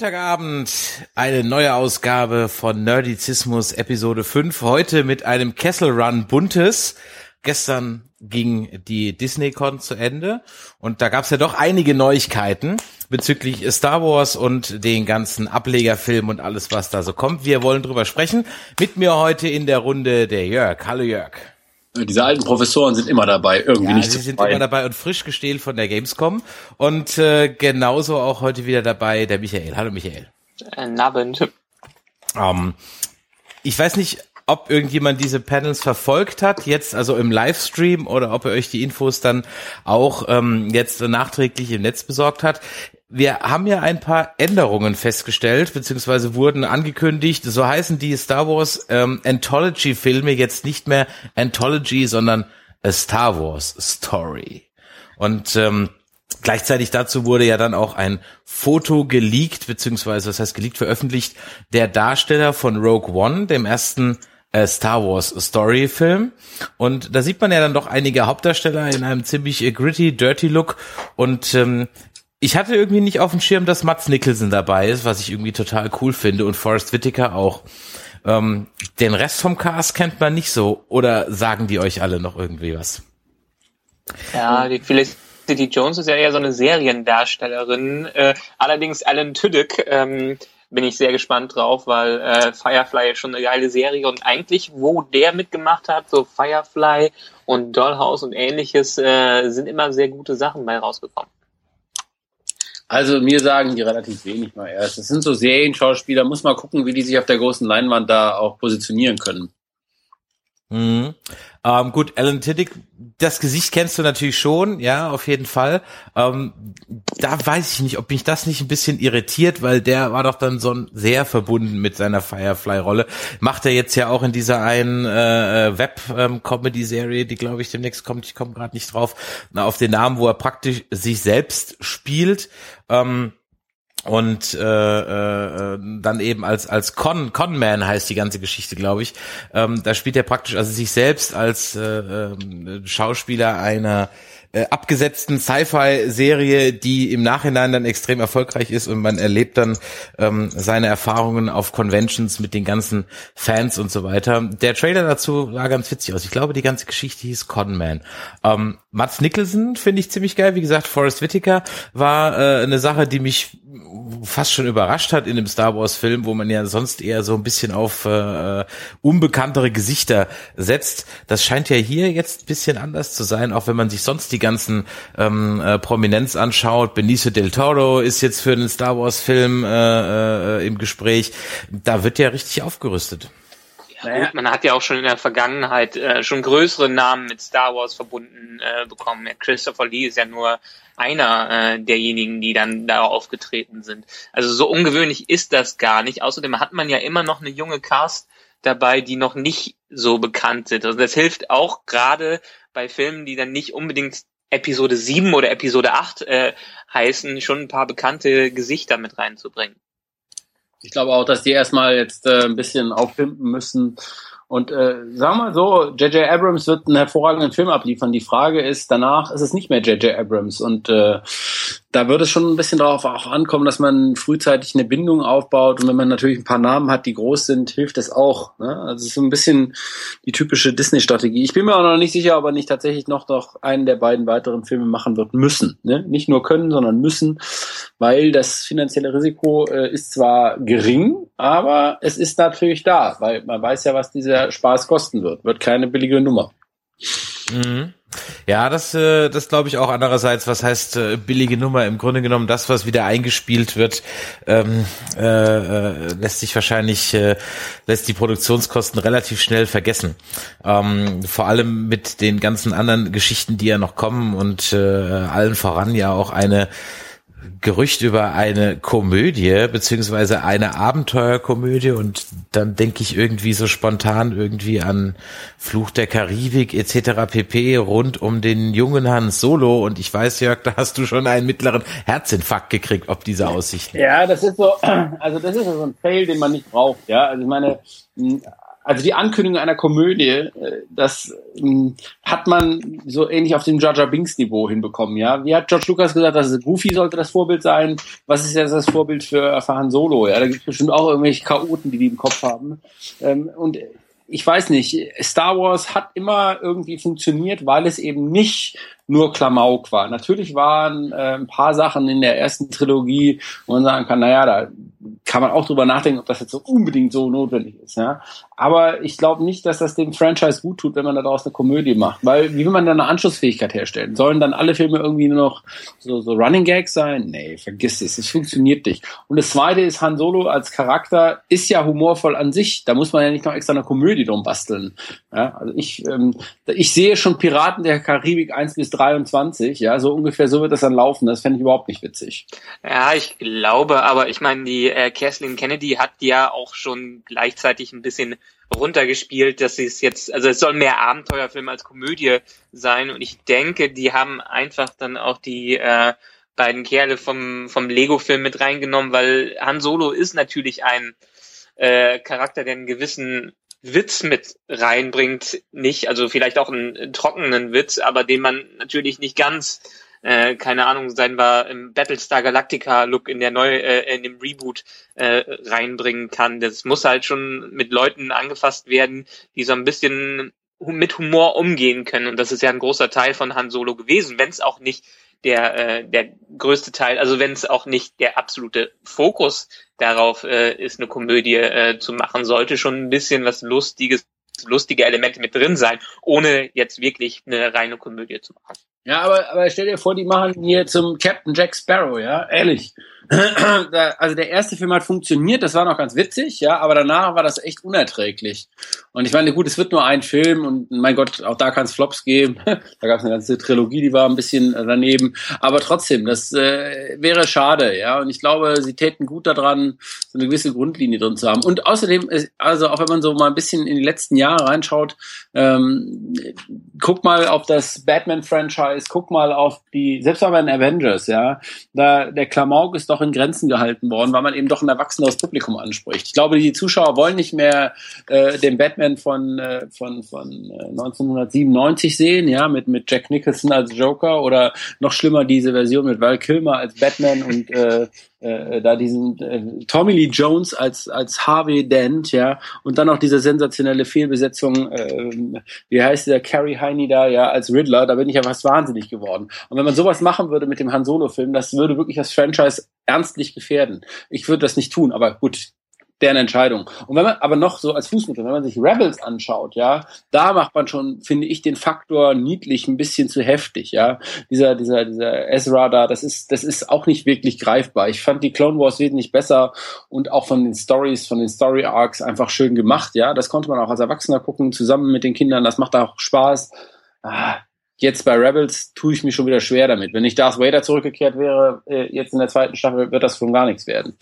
Montagabend, eine neue Ausgabe von Nerdizismus Episode 5. Heute mit einem Kessel Run Buntes. Gestern ging die DisneyCon zu Ende und da gab es ja doch einige Neuigkeiten bezüglich Star Wars und den ganzen Ablegerfilm und alles, was da so kommt. Wir wollen drüber sprechen. Mit mir heute in der Runde der Jörg. Hallo Jörg. Diese alten Professoren sind immer dabei, irgendwie ja, nicht sie sind immer dabei und frisch gestählt von der Gamescom. Und äh, genauso auch heute wieder dabei der Michael. Hallo Michael. Äh, Abend. Um, ich weiß nicht, ob irgendjemand diese Panels verfolgt hat, jetzt also im Livestream oder ob er euch die Infos dann auch ähm, jetzt nachträglich im Netz besorgt hat wir haben ja ein paar Änderungen festgestellt, beziehungsweise wurden angekündigt. So heißen die Star Wars ähm, Anthology-Filme jetzt nicht mehr Anthology, sondern A Star Wars Story. Und ähm, Gleichzeitig dazu wurde ja dann auch ein Foto geleakt, beziehungsweise das heißt geleakt veröffentlicht, der Darsteller von Rogue One, dem ersten äh, Star Wars Story Film. Und da sieht man ja dann doch einige Hauptdarsteller in einem ziemlich äh, gritty, dirty Look. Und ähm, ich hatte irgendwie nicht auf dem Schirm, dass Mats Nicholson dabei ist, was ich irgendwie total cool finde und Forrest Whitaker auch. Ähm, den Rest vom Cast kennt man nicht so oder sagen die euch alle noch irgendwie was? Ja, die Felicity Jones ist ja eher so eine Seriendarstellerin. Äh, allerdings Alan Tudyk ähm, bin ich sehr gespannt drauf, weil äh, Firefly ist schon eine geile Serie und eigentlich, wo der mitgemacht hat, so Firefly und Dollhouse und ähnliches, äh, sind immer sehr gute Sachen bei rausgekommen. Also mir sagen die relativ wenig mal erst. Das sind so Serienschauspieler, muss mal gucken, wie die sich auf der großen Leinwand da auch positionieren können. Mhm. Ähm, gut, Alan Tiddick, das Gesicht kennst du natürlich schon, ja, auf jeden Fall. Ähm, da weiß ich nicht, ob mich das nicht ein bisschen irritiert, weil der war doch dann so sehr verbunden mit seiner Firefly-Rolle. Macht er jetzt ja auch in dieser einen äh, äh Web-Comedy-Serie, die glaube ich demnächst kommt, ich komme gerade nicht drauf, na, auf den Namen, wo er praktisch sich selbst spielt. Ähm, und äh, äh, dann eben als als Con Conman heißt die ganze Geschichte, glaube ich. Ähm, da spielt er praktisch also sich selbst als äh, äh, Schauspieler einer äh, abgesetzten Sci-Fi-Serie, die im Nachhinein dann extrem erfolgreich ist und man erlebt dann ähm, seine Erfahrungen auf Conventions mit den ganzen Fans und so weiter. Der Trailer dazu sah ganz witzig aus. Ich glaube, die ganze Geschichte hieß Conman. Ähm, Mats Nicholson finde ich ziemlich geil. Wie gesagt, Forrest Whitaker war äh, eine Sache, die mich fast schon überrascht hat in dem Star Wars Film, wo man ja sonst eher so ein bisschen auf äh, unbekanntere Gesichter setzt. Das scheint ja hier jetzt ein bisschen anders zu sein, auch wenn man sich sonst die ganzen ähm, äh, Prominenz anschaut. Benicio del Toro ist jetzt für den Star Wars Film äh, äh, im Gespräch. Da wird ja richtig aufgerüstet. Ja, gut, man hat ja auch schon in der Vergangenheit äh, schon größere Namen mit Star Wars verbunden äh, bekommen. Christopher Lee ist ja nur einer äh, derjenigen, die dann da aufgetreten sind. Also so ungewöhnlich ist das gar nicht. Außerdem hat man ja immer noch eine junge Cast dabei, die noch nicht so bekannt sind. Also das hilft auch gerade bei Filmen, die dann nicht unbedingt Episode 7 oder Episode 8 äh, heißen, schon ein paar bekannte Gesichter mit reinzubringen. Ich glaube auch, dass die erstmal jetzt äh, ein bisschen aufpimpen müssen und äh, sagen wir mal so, J.J. Abrams wird einen hervorragenden Film abliefern. Die Frage ist, danach ist es nicht mehr J.J. Abrams. Und äh, da wird es schon ein bisschen darauf auch ankommen, dass man frühzeitig eine Bindung aufbaut. Und wenn man natürlich ein paar Namen hat, die groß sind, hilft das auch. Ne? Also es ist so ein bisschen die typische Disney-Strategie. Ich bin mir auch noch nicht sicher, ob er nicht tatsächlich noch doch einen der beiden weiteren Filme machen wird müssen. Ne? Nicht nur können, sondern müssen, weil das finanzielle Risiko äh, ist zwar gering, aber es ist natürlich da, weil man weiß ja, was dieser Spaß kosten wird. Wird keine billige Nummer. Mhm. Ja, das, äh, das glaube ich auch. Andererseits, was heißt äh, billige Nummer? Im Grunde genommen, das, was wieder eingespielt wird, ähm, äh, äh, lässt sich wahrscheinlich, äh, lässt die Produktionskosten relativ schnell vergessen. Ähm, vor allem mit den ganzen anderen Geschichten, die ja noch kommen und äh, allen voran ja auch eine Gerücht über eine Komödie beziehungsweise eine Abenteuerkomödie und dann denke ich irgendwie so spontan irgendwie an Fluch der Karibik etc. pp. rund um den jungen Hans Solo und ich weiß Jörg, da hast du schon einen mittleren Herzinfarkt gekriegt, ob diese Aussichten. Ja, das ist so, also das ist so ein Fail, den man nicht braucht, ja. Also ich meine, also die Ankündigung einer Komödie, äh, das ähm, hat man so ähnlich auf dem Jar Binks Niveau hinbekommen, ja. Wie hat George Lucas gesagt, dass Goofy sollte das Vorbild sein? Was ist jetzt das Vorbild für, für Han Solo? Ja, da gibt es bestimmt auch irgendwelche Chaoten, die die im Kopf haben. Ähm, und ich weiß nicht, Star Wars hat immer irgendwie funktioniert, weil es eben nicht nur Klamauk war. Natürlich waren äh, ein paar Sachen in der ersten Trilogie, wo man sagen kann, naja, da kann man auch drüber nachdenken, ob das jetzt so unbedingt so notwendig ist. Ja? Aber ich glaube nicht, dass das dem Franchise gut tut, wenn man daraus eine Komödie macht. Weil wie will man dann eine Anschlussfähigkeit herstellen? Sollen dann alle Filme irgendwie nur noch so, so Running Gags sein? Nee, vergiss es. Es funktioniert nicht. Und das Zweite ist, Han Solo als Charakter ist ja humorvoll an sich. Da muss man ja nicht noch extra eine Komödie drum basteln. Ja? Also ich, ähm, ich sehe schon Piraten der Karibik 1 bis 3 23, ja, so ungefähr so wird das dann laufen. Das fände ich überhaupt nicht witzig. Ja, ich glaube, aber ich meine, die äh, Kathleen Kennedy hat ja auch schon gleichzeitig ein bisschen runtergespielt, dass sie es jetzt, also es soll mehr Abenteuerfilm als Komödie sein und ich denke, die haben einfach dann auch die äh, beiden Kerle vom, vom Lego-Film mit reingenommen, weil Han Solo ist natürlich ein äh, Charakter, der einen gewissen Witz mit reinbringt, nicht, also vielleicht auch einen trockenen Witz, aber den man natürlich nicht ganz, äh, keine Ahnung, sein war im Battlestar Galactica Look in der neu äh, in dem Reboot äh, reinbringen kann. Das muss halt schon mit Leuten angefasst werden, die so ein bisschen mit Humor umgehen können und das ist ja ein großer Teil von Han Solo gewesen, wenn es auch nicht der, äh, der größte Teil, also wenn es auch nicht der absolute Fokus darauf äh, ist, eine Komödie äh, zu machen, sollte schon ein bisschen was Lustiges, lustige Elemente mit drin sein, ohne jetzt wirklich eine reine Komödie zu machen. Ja, aber, aber stell dir vor, die machen hier zum Captain Jack Sparrow, ja, ehrlich. also der erste Film hat funktioniert, das war noch ganz witzig, ja, aber danach war das echt unerträglich. Und ich meine, gut, es wird nur ein Film und mein Gott, auch da kann es Flops geben. da gab es eine ganze Trilogie, die war ein bisschen daneben. Aber trotzdem, das äh, wäre schade, ja. Und ich glaube, sie täten gut daran, so eine gewisse Grundlinie drin zu haben. Und außerdem, also auch wenn man so mal ein bisschen in die letzten Jahre reinschaut, ähm, guck mal auf das Batman-Franchise, guck mal auf die, selbst bei den Avengers, ja, da der Klamauk ist doch in Grenzen gehalten worden, weil man eben doch ein erwachseneres Publikum anspricht. Ich glaube, die Zuschauer wollen nicht mehr äh, den Batman von, äh, von, von äh, 1997 sehen, ja, mit, mit Jack Nicholson als Joker oder noch schlimmer diese Version mit Val Kilmer als Batman und äh, äh, da diesen äh, Tommy Lee Jones als als Harvey Dent, ja, und dann noch diese sensationelle Fehlbesetzung, äh, wie heißt der Carrie Heine da, ja, als Riddler, da bin ich ja fast wahnsinnig geworden. Und wenn man sowas machen würde mit dem Han Solo Film, das würde wirklich das Franchise ernstlich gefährden. Ich würde das nicht tun, aber gut, deren Entscheidung. Und wenn man aber noch so als Fußnote, wenn man sich Rebels anschaut, ja, da macht man schon, finde ich, den Faktor niedlich ein bisschen zu heftig, ja. Dieser, dieser, dieser Ezra da, das ist, das ist auch nicht wirklich greifbar. Ich fand die Clone Wars wesentlich besser und auch von den Stories, von den Story Arcs einfach schön gemacht, ja. Das konnte man auch als Erwachsener gucken, zusammen mit den Kindern, das macht auch Spaß. Ah, jetzt bei Rebels tue ich mich schon wieder schwer damit. Wenn ich Darth Vader zurückgekehrt wäre, äh, jetzt in der zweiten Staffel, wird das schon gar nichts werden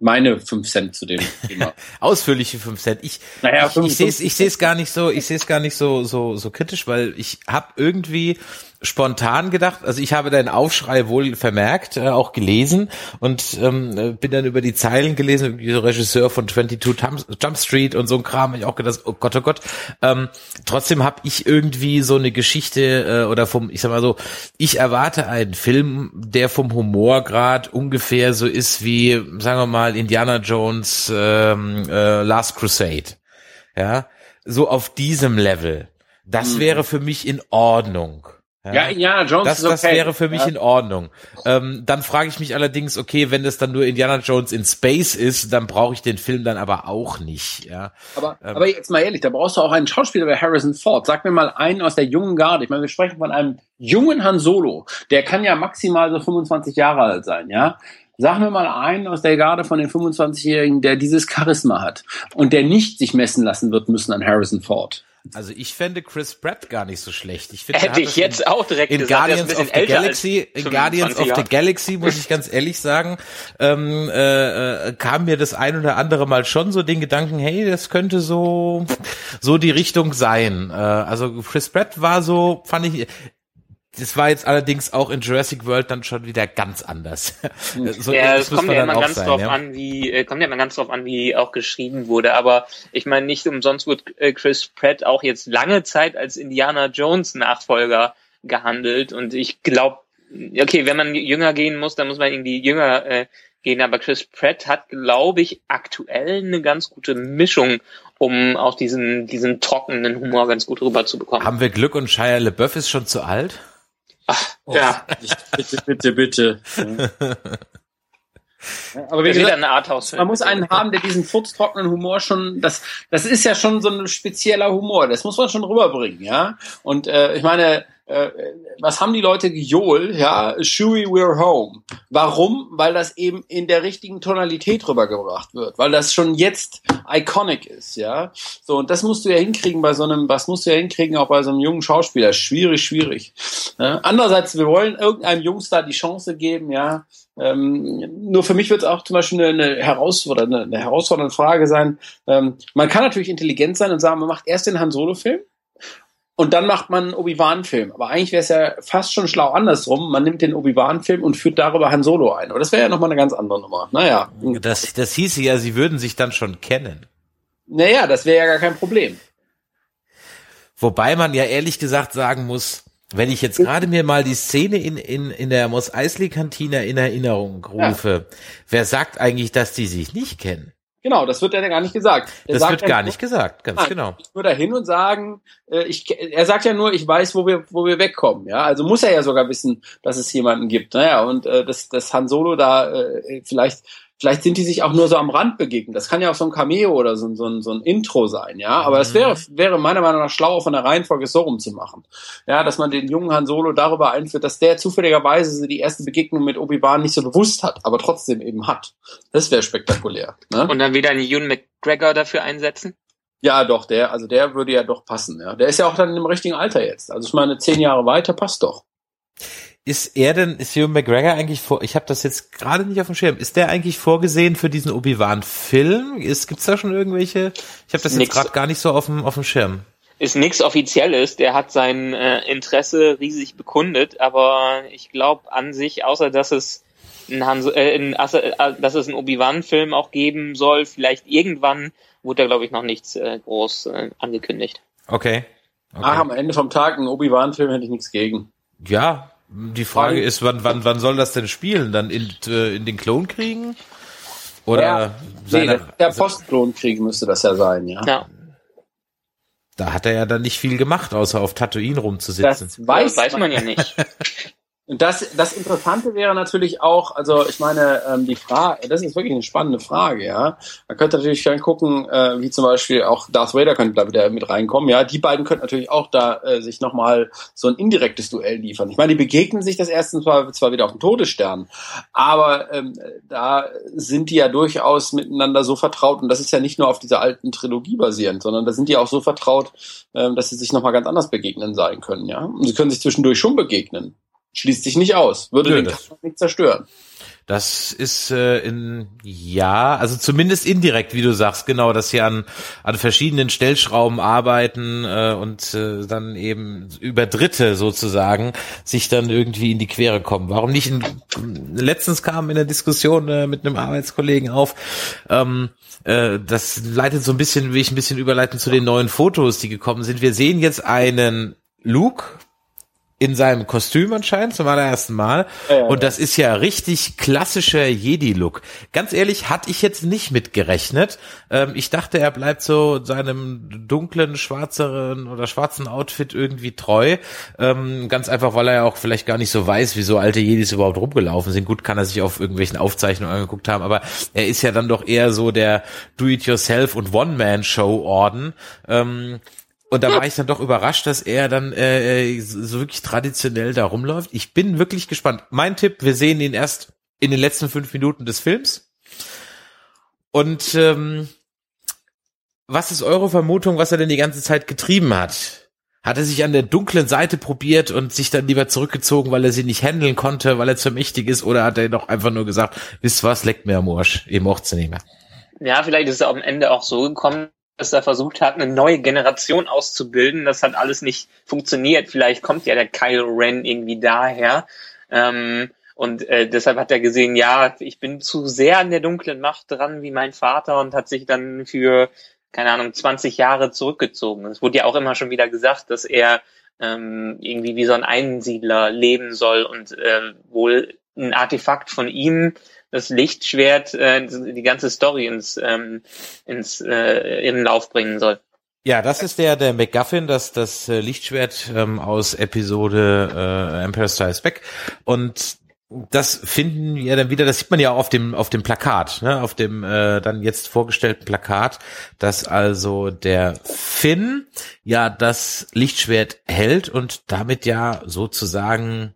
meine fünf Cent zu dem Thema. Ausführliche fünf Cent. Ich, naja, ich, ich sehe es ich sehe es gar nicht so, ich sehe es gar nicht so so so kritisch, weil ich habe irgendwie spontan gedacht, also ich habe deinen Aufschrei wohl vermerkt, äh, auch gelesen und ähm, bin dann über die Zeilen gelesen, wie so Regisseur von 22 Jump Street und so ein Kram, ich auch gedacht, oh Gott, oh Gott. Ähm, trotzdem habe ich irgendwie so eine Geschichte äh, oder vom, ich sag mal so, ich erwarte einen Film, der vom Humorgrad ungefähr so ist wie, sagen wir mal, Indiana Jones ähm, äh, Last Crusade. Ja, so auf diesem Level. Das mhm. wäre für mich in Ordnung. Ja, ja Indiana Jones das, ist okay. Das wäre für mich ja. in Ordnung. Ähm, dann frage ich mich allerdings, okay, wenn das dann nur Indiana Jones in Space ist, dann brauche ich den Film dann aber auch nicht. Ja. Aber, ähm, aber jetzt mal ehrlich, da brauchst du auch einen Schauspieler wie Harrison Ford. Sag mir mal einen aus der jungen Garde. Ich meine, wir sprechen von einem jungen Han Solo. Der kann ja maximal so 25 Jahre alt sein, ja. Sag mir mal einen aus der Garde von den 25-Jährigen, der dieses Charisma hat und der nicht sich messen lassen wird müssen an Harrison Ford. Also ich fände Chris Pratt gar nicht so schlecht. Ich finde, hätte ich jetzt in, auch direkt in gesagt, Guardians of the Galaxy, in Guardians of the Galaxy muss ich ganz ehrlich sagen, ähm, äh, äh, kam mir das ein oder andere Mal schon so den Gedanken, hey, das könnte so so die Richtung sein. Äh, also Chris Pratt war so, fand ich das war jetzt allerdings auch in Jurassic World dann schon wieder ganz anders. so, ja, es kommt ja immer ganz sein, drauf ja? an, wie äh, kommt ja immer ganz drauf an, wie auch geschrieben wurde. Aber ich meine, nicht umsonst wird äh, Chris Pratt auch jetzt lange Zeit als Indiana Jones Nachfolger gehandelt. Und ich glaube, okay, wenn man jünger gehen muss, dann muss man irgendwie jünger äh, gehen. Aber Chris Pratt hat, glaube ich, aktuell eine ganz gute Mischung, um auch diesen diesen trockenen Humor ganz gut rüberzubekommen. Haben wir Glück und Shia LeBeouf ist schon zu alt? Ach, oh, ja. Bitte, bitte, bitte. Aber wie gesagt, man muss einen haben, der diesen furztrockenen Humor schon, das, das ist ja schon so ein spezieller Humor, das muss man schon rüberbringen, ja. Und äh, ich meine, äh, was haben die Leute gejohlt? Ja, Shui, we're home. Warum? Weil das eben in der richtigen Tonalität rübergebracht wird, weil das schon jetzt iconic ist, ja. So, und das musst du ja hinkriegen bei so einem, was musst du ja hinkriegen auch bei so einem jungen Schauspieler? Schwierig, schwierig. Ja? Andererseits, wir wollen irgendeinem Jungstar die Chance geben, ja. Ähm, nur für mich wird es auch zum Beispiel eine, eine, herausfordernde, eine herausfordernde Frage sein. Ähm, man kann natürlich intelligent sein und sagen, man macht erst den Han Solo-Film und dann macht man einen Obi-Wan-Film. Aber eigentlich wäre es ja fast schon schlau andersrum. Man nimmt den Obi-Wan-Film und führt darüber Han Solo ein. Aber das wäre ja nochmal eine ganz andere Nummer. Naja. Das, das hieße ja, sie würden sich dann schon kennen. Naja, das wäre ja gar kein Problem. Wobei man ja ehrlich gesagt sagen muss, wenn ich jetzt gerade mir mal die Szene in, in, in der Mos Eisley Kantine in Erinnerung rufe, ja. wer sagt eigentlich, dass die sich nicht kennen? Genau, das wird ja gar nicht gesagt. Er das wird gar nicht gesagt, ganz nein, genau. Nur dahin und sagen, äh, ich, er sagt ja nur, ich weiß, wo wir, wo wir wegkommen. Ja, also muss er ja sogar wissen, dass es jemanden gibt. Naja, und äh, dass, dass Han Solo da äh, vielleicht Vielleicht sind die sich auch nur so am Rand begegnet. Das kann ja auch so ein Cameo oder so, so, ein, so ein Intro sein, ja. Aber es wäre, mhm. wäre meiner Meinung nach schlauer von der Reihenfolge so rum zu machen. Ja, dass man den jungen Han Solo darüber einführt, dass der zufälligerweise die erste Begegnung mit Obi-Wan nicht so bewusst hat, aber trotzdem eben hat. Das wäre spektakulär. Ne? Und dann wieder einen Ewan McGregor dafür einsetzen? Ja, doch, der, also der würde ja doch passen, ja. Der ist ja auch dann im richtigen Alter jetzt. Also ich meine, zehn Jahre weiter passt doch. Ist er denn, ist Hugh McGregor eigentlich vor, ich habe das jetzt gerade nicht auf dem Schirm, ist der eigentlich vorgesehen für diesen Obi-Wan-Film? Ist, gibt's da schon irgendwelche? Ich habe das jetzt gerade gar nicht so auf dem, auf dem Schirm. Ist nichts Offizielles, der hat sein äh, Interesse riesig bekundet, aber ich glaube an sich, außer dass es ein, Han, äh, ein äh, dass es einen Obi-Wan-Film auch geben soll, vielleicht irgendwann, wurde da glaube ich noch nichts äh, groß äh, angekündigt. Okay. okay. Ach, am Ende vom Tag ein Obi-Wan-Film hätte ich nichts gegen. Ja, die Frage ist, wann, wann, wann soll das denn spielen? Dann in, äh, in den Klonkriegen? Oder ja, seine, nee, der Postklonkrieg müsste das ja sein, ja. ja. Da hat er ja dann nicht viel gemacht, außer auf Tatooine rumzusitzen. Das weiß, das weiß man ja nicht. Und das, das Interessante wäre natürlich auch, also ich meine, ähm, die Frage, das ist wirklich eine spannende Frage, ja. Man könnte natürlich dann gucken, äh, wie zum Beispiel auch Darth Vader könnte da wieder mit reinkommen, ja. Die beiden könnten natürlich auch da äh, sich nochmal so ein indirektes Duell liefern. Ich meine, die begegnen sich das erste zwar, zwar wieder auf dem Todesstern, aber ähm, da sind die ja durchaus miteinander so vertraut und das ist ja nicht nur auf dieser alten Trilogie basierend, sondern da sind die auch so vertraut, äh, dass sie sich nochmal ganz anders begegnen sein können, ja. Und sie können sich zwischendurch schon begegnen. Schließt sich nicht aus. Würde Nö, den Kampf nicht zerstören. Das ist äh, in ja, also zumindest indirekt, wie du sagst, genau, dass sie an an verschiedenen Stellschrauben arbeiten äh, und äh, dann eben über Dritte sozusagen sich dann irgendwie in die Quere kommen. Warum nicht? In, letztens kam in der Diskussion äh, mit einem Arbeitskollegen auf. Ähm, äh, das leitet so ein bisschen, will ich ein bisschen überleiten zu den neuen Fotos, die gekommen sind. Wir sehen jetzt einen Luke in seinem Kostüm anscheinend zum allerersten Mal. Ja, und das ist ja richtig klassischer Jedi-Look. Ganz ehrlich, hatte ich jetzt nicht mitgerechnet. Ähm, ich dachte, er bleibt so seinem dunklen, schwarzeren oder schwarzen Outfit irgendwie treu. Ähm, ganz einfach, weil er ja auch vielleicht gar nicht so weiß, wie so alte Jedis überhaupt rumgelaufen sind. Gut, kann er sich auf irgendwelchen Aufzeichnungen angeguckt haben, aber er ist ja dann doch eher so der Do-it-yourself und One-Man-Show-Orden. Ähm, und da war ich dann doch überrascht, dass er dann äh, äh, so wirklich traditionell da rumläuft. Ich bin wirklich gespannt. Mein Tipp, wir sehen ihn erst in den letzten fünf Minuten des Films. Und ähm, was ist eure Vermutung, was er denn die ganze Zeit getrieben hat? Hat er sich an der dunklen Seite probiert und sich dann lieber zurückgezogen, weil er sie nicht handeln konnte, weil er zu mächtig ist? Oder hat er doch einfach nur gesagt, wisst was, leckt mir am Arsch, ihr mocht sie nicht mehr? Ja, vielleicht ist er am Ende auch so gekommen, dass er versucht hat, eine neue Generation auszubilden. Das hat alles nicht funktioniert. Vielleicht kommt ja der Kylo Ren irgendwie daher. Ähm, und äh, deshalb hat er gesehen, ja, ich bin zu sehr an der dunklen Macht dran wie mein Vater und hat sich dann für, keine Ahnung, 20 Jahre zurückgezogen. Es wurde ja auch immer schon wieder gesagt, dass er ähm, irgendwie wie so ein Einsiedler leben soll und äh, wohl ein Artefakt von ihm das Lichtschwert äh, die ganze Story ins, ähm, ins äh, in Lauf bringen soll. Ja, das ist der der MacGuffin, das das äh, Lichtschwert ähm, aus Episode äh, Empire Strikes Back und das finden wir dann wieder, das sieht man ja auch auf dem auf dem Plakat, ne, auf dem äh, dann jetzt vorgestellten Plakat, dass also der Finn ja das Lichtschwert hält und damit ja sozusagen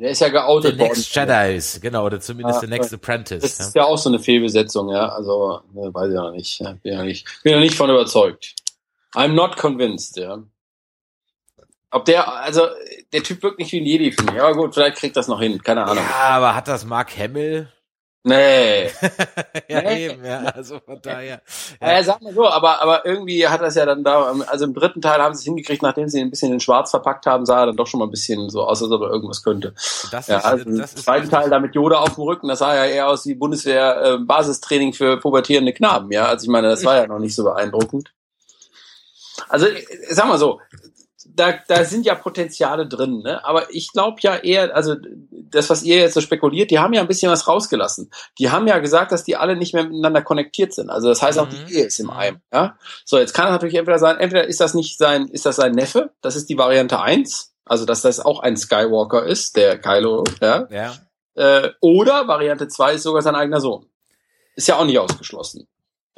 der ist ja geoutet The Next. Jedi ist, genau, oder zumindest ja, The Next Apprentice. Das ist ja auch so eine Fehlbesetzung, ja. Also, ne, weiß ich noch nicht. Bin ja nicht, bin ja nicht von überzeugt. I'm not convinced, ja. Ob der, also, der Typ wirkt nicht wie ein Jedi, finde ich. Aber gut, vielleicht kriegt das noch hin, keine Ahnung. Ja, aber hat das Mark Hamill? Nee. ja, nee. eben, ja, also von daher. Ja. ja, sag mal so, aber, aber irgendwie hat das ja dann da, also im dritten Teil haben sie es hingekriegt, nachdem sie ihn ein bisschen in schwarz verpackt haben, sah er dann doch schon mal ein bisschen so aus, als ob er irgendwas könnte. Das ja, ist, also das im zweiten Teil da mit Yoda auf dem Rücken, das sah ja eher aus wie Bundeswehr-Basistraining äh, für pubertierende Knaben, ja. Also ich meine, das war ja noch nicht so beeindruckend. Also, sag mal so, da, da sind ja Potenziale drin, ne? Aber ich glaube ja eher, also das, was ihr jetzt so spekuliert, die haben ja ein bisschen was rausgelassen. Die haben ja gesagt, dass die alle nicht mehr miteinander konnektiert sind. Also das heißt auch, die mhm. Ehe ist im Eim. Ja? So, jetzt kann es natürlich entweder sein, entweder ist das nicht sein, ist das sein Neffe, das ist die Variante eins, also dass das auch ein Skywalker ist, der Kylo, ja. ja. Äh, oder Variante zwei ist sogar sein eigener Sohn. Ist ja auch nicht ausgeschlossen.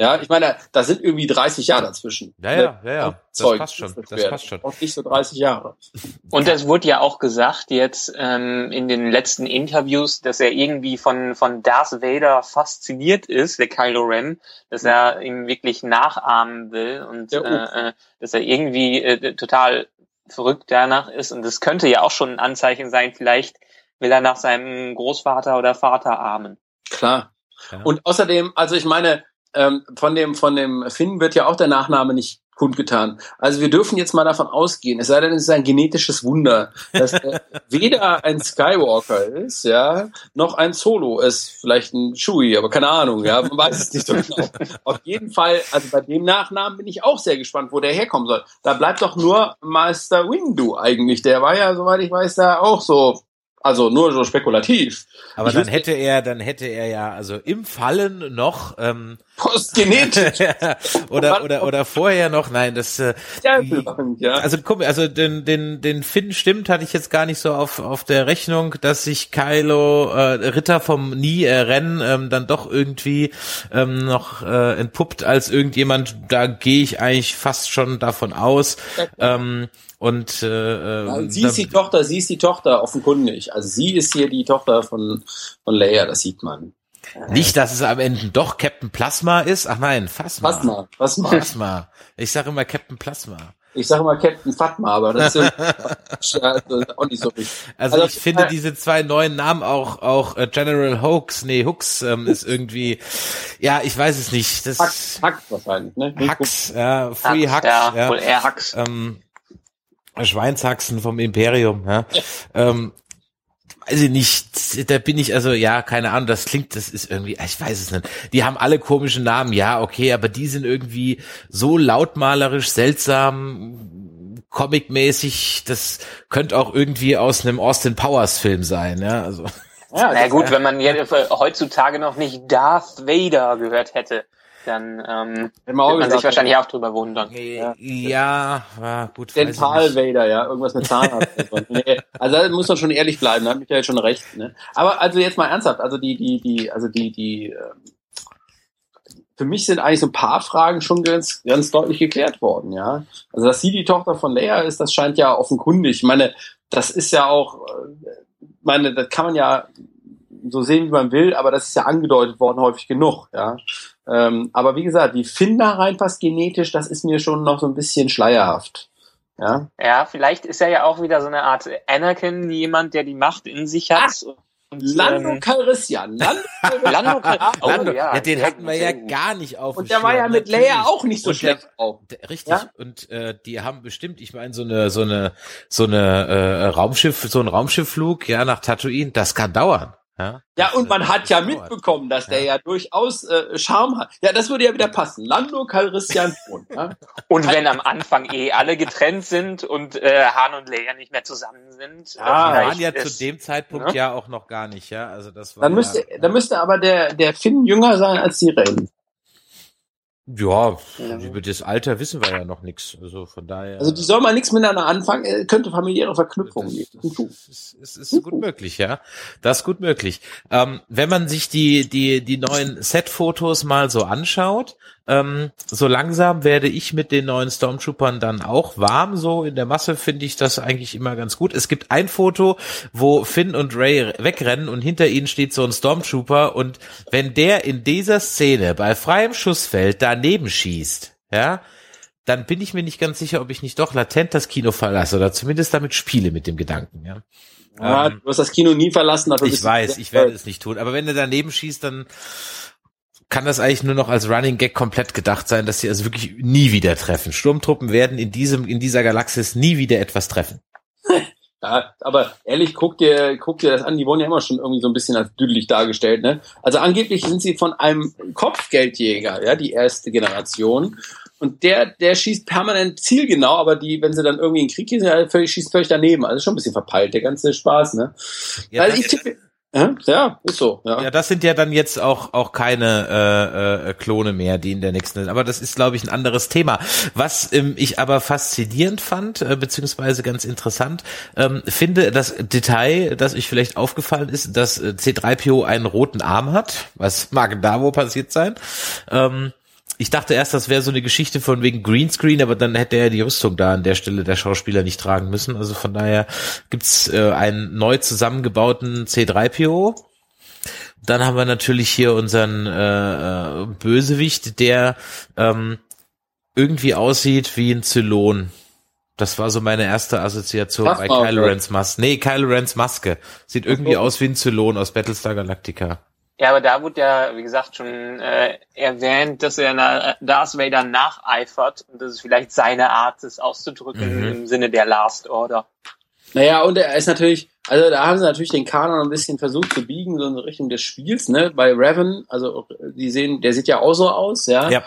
Ja, ich meine, da sind irgendwie 30 Jahre dazwischen. Ja, ja, ja, ja. Das Zeug, passt schon. Das passt schon. Auch nicht so 30 Jahre. Und das wurde ja auch gesagt jetzt ähm, in den letzten Interviews, dass er irgendwie von von Darth Vader fasziniert ist, der Kylo Ren, dass er ihm wirklich nachahmen will und äh, äh, dass er irgendwie äh, total verrückt danach ist. Und das könnte ja auch schon ein Anzeichen sein. Vielleicht will er nach seinem Großvater oder Vater ahmen. Klar. Ja. Und außerdem, also ich meine, ähm, von dem von dem Finn wird ja auch der Nachname nicht kundgetan. Also wir dürfen jetzt mal davon ausgehen, es sei denn, es ist ein genetisches Wunder, dass er weder ein Skywalker ist, ja, noch ein Solo ist, vielleicht ein Chewie, aber keine Ahnung, ja, man weiß es nicht so genau. Auf jeden Fall, also bei dem Nachnamen bin ich auch sehr gespannt, wo der herkommen soll. Da bleibt doch nur Master Windu eigentlich. Der war ja, soweit ich weiß, da auch so also nur so spekulativ. Aber ich dann hätte er, dann hätte er ja also im Fallen noch ähm, postgenetisch oder oder oder vorher noch. Nein, das äh, ja, ja. also guck, also den den den Finn stimmt, hatte ich jetzt gar nicht so auf auf der Rechnung, dass sich Kylo äh, Ritter vom nie äh, Rennen ähm, dann doch irgendwie ähm, noch äh, entpuppt als irgendjemand. Da gehe ich eigentlich fast schon davon aus. Ähm, und äh, ja, sie ist die Tochter, sie ist die Tochter offenkundig. Also sie ist hier die Tochter von von Leia, das sieht man. Nicht, dass es am Ende doch Captain Plasma ist. Ach nein, Phasma. Phasma, Phasma. Phasma. Ich sage immer Captain Plasma. Ich sage immer Captain Fatma, aber das ist ja auch nicht so richtig. Also, also ich finde äh, diese zwei neuen Namen auch auch äh, General Hooks, nee Hooks ähm, ist irgendwie, ja ich weiß es nicht. Das Hux, Hux wahrscheinlich, ne? Hux, ja, Free Hux, Hux ja, ja, wohl eher Hux. Ähm, Schweinshaxen vom Imperium, ja. ähm, weiß ich nicht, da bin ich also, ja, keine Ahnung, das klingt, das ist irgendwie, ich weiß es nicht. Die haben alle komischen Namen, ja, okay, aber die sind irgendwie so lautmalerisch, seltsam, comicmäßig, das könnte auch irgendwie aus einem Austin Powers Film sein, ja, also. Ja, na gut, wenn man jetzt heutzutage noch nicht Darth Vader gehört hätte dann ähm, wird man sich wahrscheinlich auch drüber wundern. Ja, ja war gut. Dental Vader, ja, irgendwas mit Zahnarzt. nee, also da muss man schon ehrlich bleiben, da hat Michael schon recht. Ne? Aber also jetzt mal ernsthaft, also die, die, die, also die, die, ähm, für mich sind eigentlich so ein paar Fragen schon ganz, ganz deutlich geklärt worden, ja. Also dass sie die Tochter von Leia ist, das scheint ja offenkundig. Ich meine, das ist ja auch, äh, meine, das kann man ja so sehen, wie man will, aber das ist ja angedeutet worden häufig genug, ja. Ähm, aber wie gesagt, wie Finn da reinpasst genetisch, das ist mir schon noch so ein bisschen schleierhaft. Ja, ja vielleicht ist er ja auch wieder so eine Art Anakin, jemand, der die Macht in sich hat. Lando ähm, Calrissian. Lando, Lando, Calrissian. Oh, Lando, ja, ja, den hatten wir ja gar nicht auf Und der war ja mit Leia auch nicht so schlecht auch. richtig. Ja? Und äh, die haben bestimmt, ich meine, so eine so eine so eine äh, Raumschiff, so ein Raumschiffflug, ja, nach Tatooine, das kann dauern. Ja, ja und man hat ja mitbekommen, dass der ja, ja durchaus äh, Charme hat. Ja, das würde ja wieder passen. Lando Calrissian Thron. ja. Und wenn am Anfang eh alle getrennt sind und äh, Han und Leia nicht mehr zusammen sind. Ja, waren ja ist, zu dem Zeitpunkt ne? ja auch noch gar nicht, ja. Also das war dann müsste, ja, dann müsste aber der der Finn jünger sein als die Rey. Ja, über das Alter wissen wir ja noch nichts. Also von daher. Also die soll mal nichts miteinander anfangen, äh, könnte familiäre Verknüpfungen geben. Es ist, ist, ist, gut möglich, ja. Das ist gut möglich. Ähm, wenn man sich die, die, die neuen Set-Fotos mal so anschaut, ähm, so langsam werde ich mit den neuen Stormtroopern dann auch warm. So in der Masse finde ich das eigentlich immer ganz gut. Es gibt ein Foto, wo Finn und Ray wegrennen und hinter ihnen steht so ein Stormtrooper und wenn der in dieser Szene bei freiem Schussfeld daneben schießt, ja, dann bin ich mir nicht ganz sicher, ob ich nicht doch latent das Kino verlasse oder zumindest damit spiele mit dem Gedanken, ja. Ja, ähm, du hast das Kino nie verlassen. Ich weiß, ich werde es nicht tun. Aber wenn er daneben schießt, dann kann das eigentlich nur noch als Running Gag komplett gedacht sein, dass sie also wirklich nie wieder treffen. Sturmtruppen werden in diesem, in dieser Galaxis nie wieder etwas treffen. Ja, aber ehrlich, guck dir, guck dir das an, die wurden ja immer schon irgendwie so ein bisschen als düdelig dargestellt, ne? Also angeblich sind sie von einem Kopfgeldjäger, ja, die erste Generation. Und der, der schießt permanent zielgenau, aber die, wenn sie dann irgendwie in den Krieg gehen, ja, völlig, schießt völlig daneben. Also schon ein bisschen verpeilt, der ganze Spaß, ne? Ja, also ich tippe, ja, ist so. Ja. ja, das sind ja dann jetzt auch auch keine äh, äh, Klone mehr, die in der nächsten. Aber das ist, glaube ich, ein anderes Thema. Was ähm, ich aber faszinierend fand, äh, beziehungsweise ganz interessant, ähm, finde das Detail, das ich vielleicht aufgefallen ist, dass äh, C3PO einen roten Arm hat. Was mag da wo passiert sein? Ähm, ich dachte erst, das wäre so eine Geschichte von wegen Greenscreen, aber dann hätte er die Rüstung da an der Stelle der Schauspieler nicht tragen müssen. Also von daher gibt's äh, einen neu zusammengebauten C3PO. Dann haben wir natürlich hier unseren äh, äh, Bösewicht, der ähm, irgendwie aussieht wie ein Zylon. Das war so meine erste Assoziation Pass bei Kylo Rens Maske. Nee, Kylo Rens Maske. Sieht irgendwie aus wie ein Zylon aus Battlestar Galactica. Ja, aber da wurde ja, wie gesagt, schon äh, erwähnt, dass er na, Darth Vader nacheifert und das ist vielleicht seine Art, es auszudrücken mhm. im Sinne der Last Order. Naja, und er ist natürlich, also da haben sie natürlich den Kanon ein bisschen versucht zu biegen, so in Richtung des Spiels, ne? Bei Revan, also die sehen, der sieht ja auch so aus, ja. ja.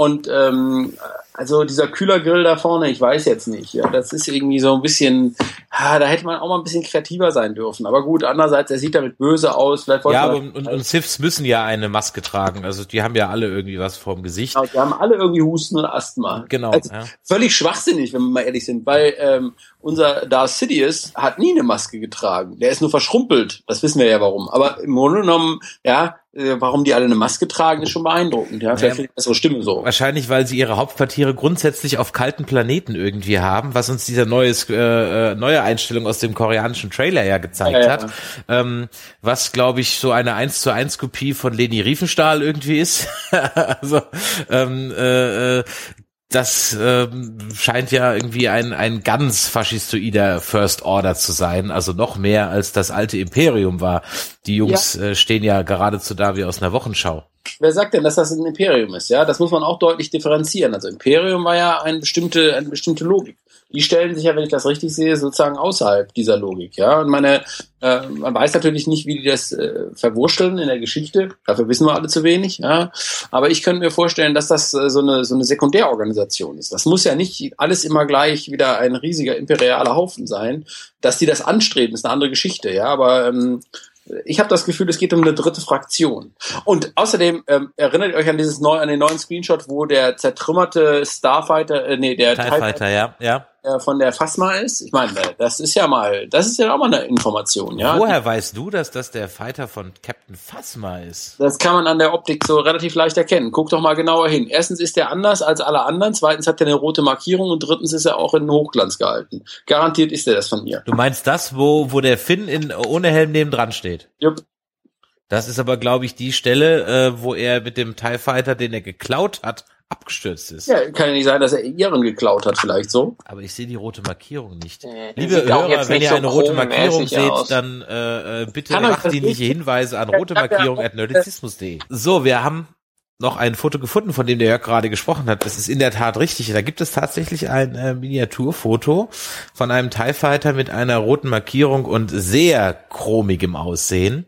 Und ähm, also dieser Kühlergrill da vorne, ich weiß jetzt nicht. Ja, das ist irgendwie so ein bisschen, ah, da hätte man auch mal ein bisschen kreativer sein dürfen. Aber gut, andererseits, er sieht damit böse aus. Vielleicht ja, aber und, und Siths müssen ja eine Maske tragen. Also die haben ja alle irgendwie was vorm Gesicht. Genau, die haben alle irgendwie Husten und Asthma. Genau. Also, ja. Völlig schwachsinnig, wenn wir mal ehrlich sind, weil ähm, unser Darth Sidious hat nie eine Maske getragen. Der ist nur verschrumpelt. Das wissen wir ja warum. Aber im Grunde genommen, ja, warum die alle eine Maske tragen, ist schon beeindruckend. Ja, vielleicht ja, bessere Stimme so. Wahrscheinlich, weil sie ihre Hauptquartiere grundsätzlich auf kalten Planeten irgendwie haben, was uns dieser neues, äh, äh neue Einstellung aus dem koreanischen Trailer ja gezeigt ja, ja. hat. Ähm, was, glaube ich, so eine 1 zu 1 Kopie von Leni Riefenstahl irgendwie ist. also, ähm, äh, äh das ähm, scheint ja irgendwie ein, ein ganz faschistoider First Order zu sein, also noch mehr als das alte Imperium war. Die Jungs ja. äh, stehen ja geradezu da wie aus einer Wochenschau. Wer sagt denn, dass das ein Imperium ist? Ja, das muss man auch deutlich differenzieren. Also Imperium war ja eine bestimmte, eine bestimmte Logik die stellen sich ja, wenn ich das richtig sehe, sozusagen außerhalb dieser Logik. Ja, und meine, äh, man weiß natürlich nicht, wie die das äh, verwurschteln in der Geschichte. Dafür wissen wir alle zu wenig. Ja, aber ich könnte mir vorstellen, dass das äh, so eine so eine Sekundärorganisation ist. Das muss ja nicht alles immer gleich wieder ein riesiger imperialer Haufen sein. Dass die das anstreben, ist eine andere Geschichte. Ja, aber ähm, ich habe das Gefühl, es geht um eine dritte Fraktion. Und außerdem ähm, erinnert ihr euch an dieses neu, an den neuen Screenshot, wo der zertrümmerte Starfighter, äh, nee, der TIE Fighter, ja, ja. Äh, von der Phasma ist. Ich meine, das ist ja mal, das ist ja auch mal eine Information, ja. Woher weißt du, dass das der Fighter von Captain Phasma ist? Das kann man an der Optik so relativ leicht erkennen. Guck doch mal genauer hin. Erstens ist der anders als alle anderen, zweitens hat er eine rote Markierung und drittens ist er auch in Hochglanz gehalten. Garantiert ist er das von mir. Du meinst das, wo, wo der Finn in, ohne Helm neben dran steht? Jupp. Das ist aber, glaube ich, die Stelle, äh, wo er mit dem TIE Fighter, den er geklaut hat, abgestürzt ist. Ja, kann ja nicht sein, dass er ihren geklaut hat, vielleicht so. Aber ich sehe die rote Markierung nicht. Äh, Liebe Hörer, wenn ihr so eine rote Markierung seht, aus. dann äh, äh, bitte sachdienliche nicht- Hinweise an rote Markierung at nerdizismus.de. So, wir haben noch ein Foto gefunden, von dem der Jörg gerade gesprochen hat. Das ist in der Tat richtig. Da gibt es tatsächlich ein äh, Miniaturfoto von einem TIE Fighter mit einer roten Markierung und sehr chromigem Aussehen.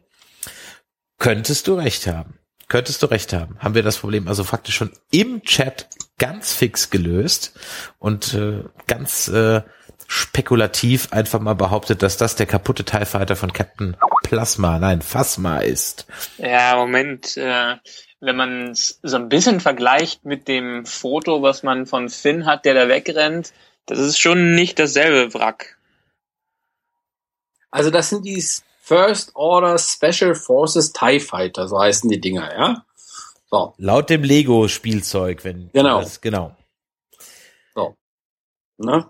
Könntest du recht haben. Könntest du recht haben. Haben wir das Problem also faktisch schon im Chat ganz fix gelöst und äh, ganz äh, spekulativ einfach mal behauptet, dass das der kaputte TIE Fighter von Captain Plasma, nein, Phasma ist. Ja, Moment, äh, wenn man es so ein bisschen vergleicht mit dem Foto, was man von Finn hat, der da wegrennt, das ist schon nicht dasselbe Wrack. Also das sind die First Order Special Forces TIE Fighter, so heißen die Dinger, ja? So, Laut dem Lego-Spielzeug, wenn Genau. das, genau. ne?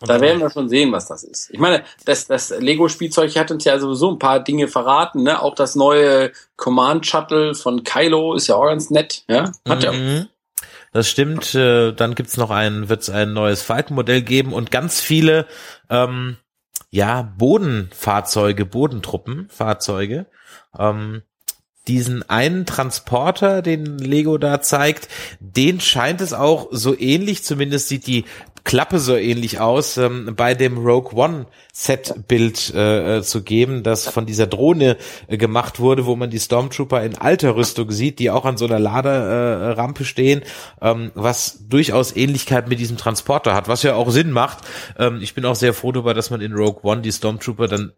Und Da werden wir schon sehen, was das ist. Ich meine, das, das Lego-Spielzeug hat uns ja sowieso ein paar Dinge verraten, ne? Auch das neue Command Shuttle von Kylo ist ja auch ganz nett, ja? Hat ja. Mhm. Das stimmt. Äh, dann gibt's noch ein, wird's ein neues Falcon-Modell geben und ganz viele, ähm, ja, Bodenfahrzeuge, Bodentruppenfahrzeuge. Ähm, diesen einen Transporter, den Lego da zeigt, den scheint es auch so ähnlich, zumindest sieht die Klappe so ähnlich aus, ähm, bei dem Rogue One Set-Bild äh, äh, zu geben, das von dieser Drohne äh, gemacht wurde, wo man die Stormtrooper in alter Rüstung sieht, die auch an so einer Laderampe äh, stehen, ähm, was durchaus Ähnlichkeit mit diesem Transporter hat, was ja auch Sinn macht. Ähm, ich bin auch sehr froh darüber, dass man in Rogue One die Stormtrooper dann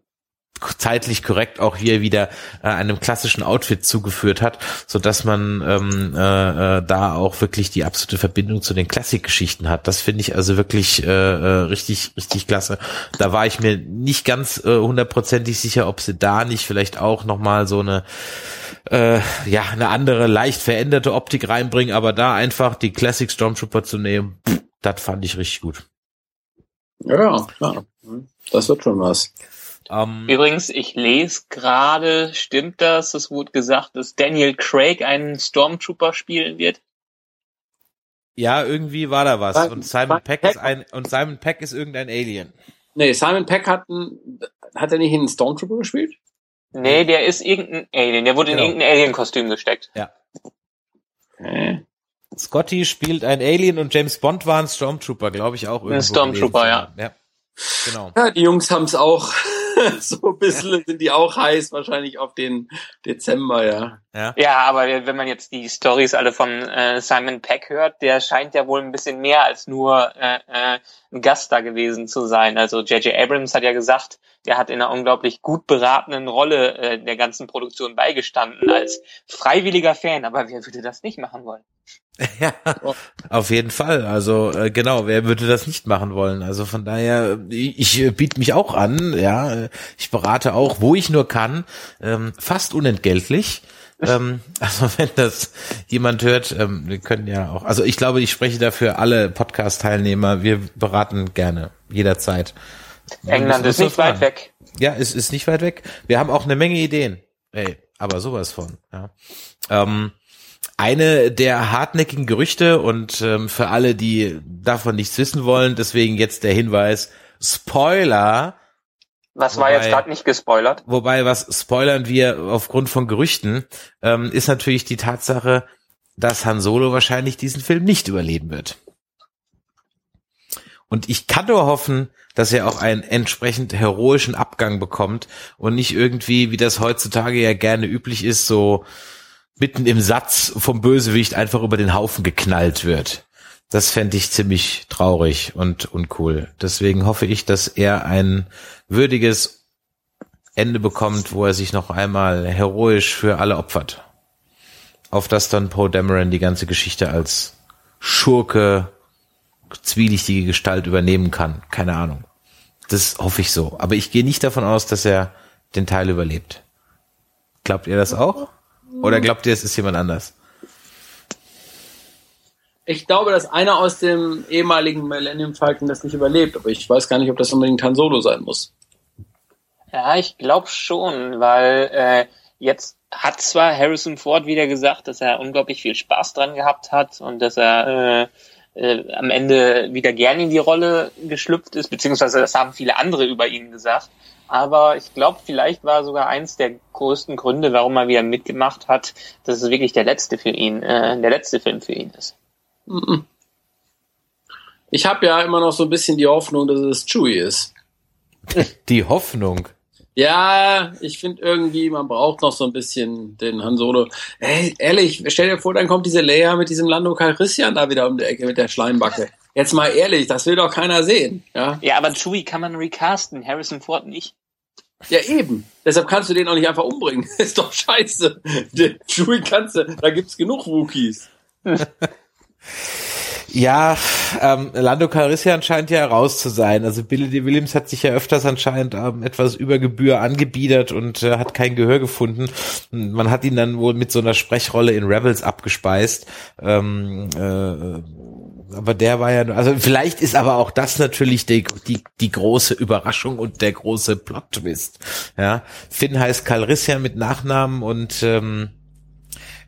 zeitlich korrekt auch hier wieder äh, einem klassischen Outfit zugeführt hat, so dass man ähm, äh, äh, da auch wirklich die absolute Verbindung zu den Klassikgeschichten hat. Das finde ich also wirklich äh, äh, richtig richtig klasse. Da war ich mir nicht ganz äh, hundertprozentig sicher, ob sie da nicht vielleicht auch noch mal so eine äh, ja eine andere leicht veränderte Optik reinbringen, aber da einfach die Classic Stormtrooper zu nehmen, das fand ich richtig gut. Ja, klar. Das wird schon was. Ähm, Übrigens, ich lese gerade, stimmt das? Es wurde gesagt, dass Daniel Craig einen Stormtrooper spielen wird. Ja, irgendwie war da was. Und Simon Peck Peck- ist ein und Simon Peck ist irgendein Alien. Nee, Simon Peck hat, einen, hat er nicht einen Stormtrooper gespielt? Nee, der ist irgendein Alien. Der wurde Genau. in irgendein Alien-Kostüm gesteckt. Okay. Scotty spielt ein Alien und James Bond war ein Stormtrooper, glaube ich auch. irgendwo Stormtrooper, gelesen zu ja. Ja, genau. Ja, die Jungs haben es auch. so ein bisschen sind die auch heiß, wahrscheinlich auf den Dezember, ja. Ja. Ja, aber wenn man jetzt die Stories alle von äh, Simon Peck hört, der scheint ja wohl ein bisschen mehr als nur äh, äh, ein Gast da gewesen zu sein. Also J.J. Abrams hat ja gesagt, der hat in einer unglaublich gut beratenden Rolle äh, der ganzen Produktion beigestanden als freiwilliger Fan. Aber wer würde das nicht machen wollen? Ja, auf jeden Fall. Also äh, genau, wer würde das nicht machen wollen? Also von daher, ich, ich biete mich auch an, ja, ich berate auch, wo ich nur kann, ähm, fast unentgeltlich. ähm, also wenn das jemand hört, ähm, wir können ja auch, also ich glaube, ich spreche dafür alle Podcast-Teilnehmer, wir beraten gerne, jederzeit. England ist nicht weit weg. Ja, es ist nicht weit weg. Wir haben auch eine Menge Ideen. Ey, aber sowas von. Ja. Ähm, eine der hartnäckigen Gerüchte und ähm, für alle, die davon nichts wissen wollen, deswegen jetzt der Hinweis, Spoiler, Was war Wobei- jetzt gerade nicht gespoilert? wobei was spoilern wir aufgrund von Gerüchten, ähm, ist natürlich die Tatsache, dass Han Solo wahrscheinlich diesen Film nicht überleben wird. Und ich kann nur hoffen, dass er auch einen entsprechend heroischen Abgang bekommt und nicht irgendwie, wie das heutzutage ja gerne üblich ist, so mitten im Satz vom Bösewicht einfach über den Haufen geknallt wird. Das fände ich ziemlich traurig und uncool. Deswegen hoffe ich, dass er ein würdiges Ende bekommt, wo er sich noch einmal heroisch für alle opfert. Auf das dann Poe Dameron die ganze Geschichte als Schurke, zwielichtige Gestalt übernehmen kann. Keine Ahnung. Das hoffe ich so. Aber ich gehe nicht davon aus, dass er den Teil überlebt. Glaubt ihr das auch? Oder glaubt ihr, es ist jemand anders? Ich glaube, dass einer aus dem ehemaligen Millennium Falcon das nicht überlebt, aber ich weiß gar nicht, ob das unbedingt Han Solo sein muss. Ja, ich glaube schon, weil äh, jetzt hat zwar Harrison Ford wieder gesagt, dass er unglaublich viel Spaß dran gehabt hat und dass er äh, äh, am Ende wieder gerne in die Rolle geschlüpft ist, beziehungsweise das haben viele andere über ihn gesagt. Aber ich glaube, vielleicht war sogar eins der größten Gründe, warum er wieder mitgemacht hat, dass es wirklich der letzte für ihn, äh, der letzte Film für ihn ist. Mhm. Ich habe ja immer noch so ein bisschen die Hoffnung, dass es Chewie ist. Die Hoffnung. Ja, ich finde irgendwie, man braucht noch so ein bisschen den Han Solo. Ey, ehrlich, stell dir vor, dann kommt diese Leia mit diesem Lando Calrissian da wieder um die Ecke mit der Schleimbacke. Jetzt mal ehrlich, das will doch keiner sehen. Ja, ja aber Chewie kann man recasten, Harrison Ford nicht. Ja, eben. Deshalb kannst du den auch nicht einfach umbringen. ist doch scheiße. Den Chewie kannst du, da gibt's genug Wookies. Ja, ähm, Lando Calrissian scheint ja raus zu sein. Also Billy D. Williams hat sich ja öfters anscheinend ähm, etwas über Gebühr angebiedert und äh, hat kein Gehör gefunden. Man hat ihn dann wohl mit so einer Sprechrolle in Rebels abgespeist. Ähm, äh, aber der war ja, also vielleicht ist aber auch das natürlich die, die, die große Überraschung und der große Plot-Twist. Ja, Finn heißt Calrissian mit Nachnamen und ähm,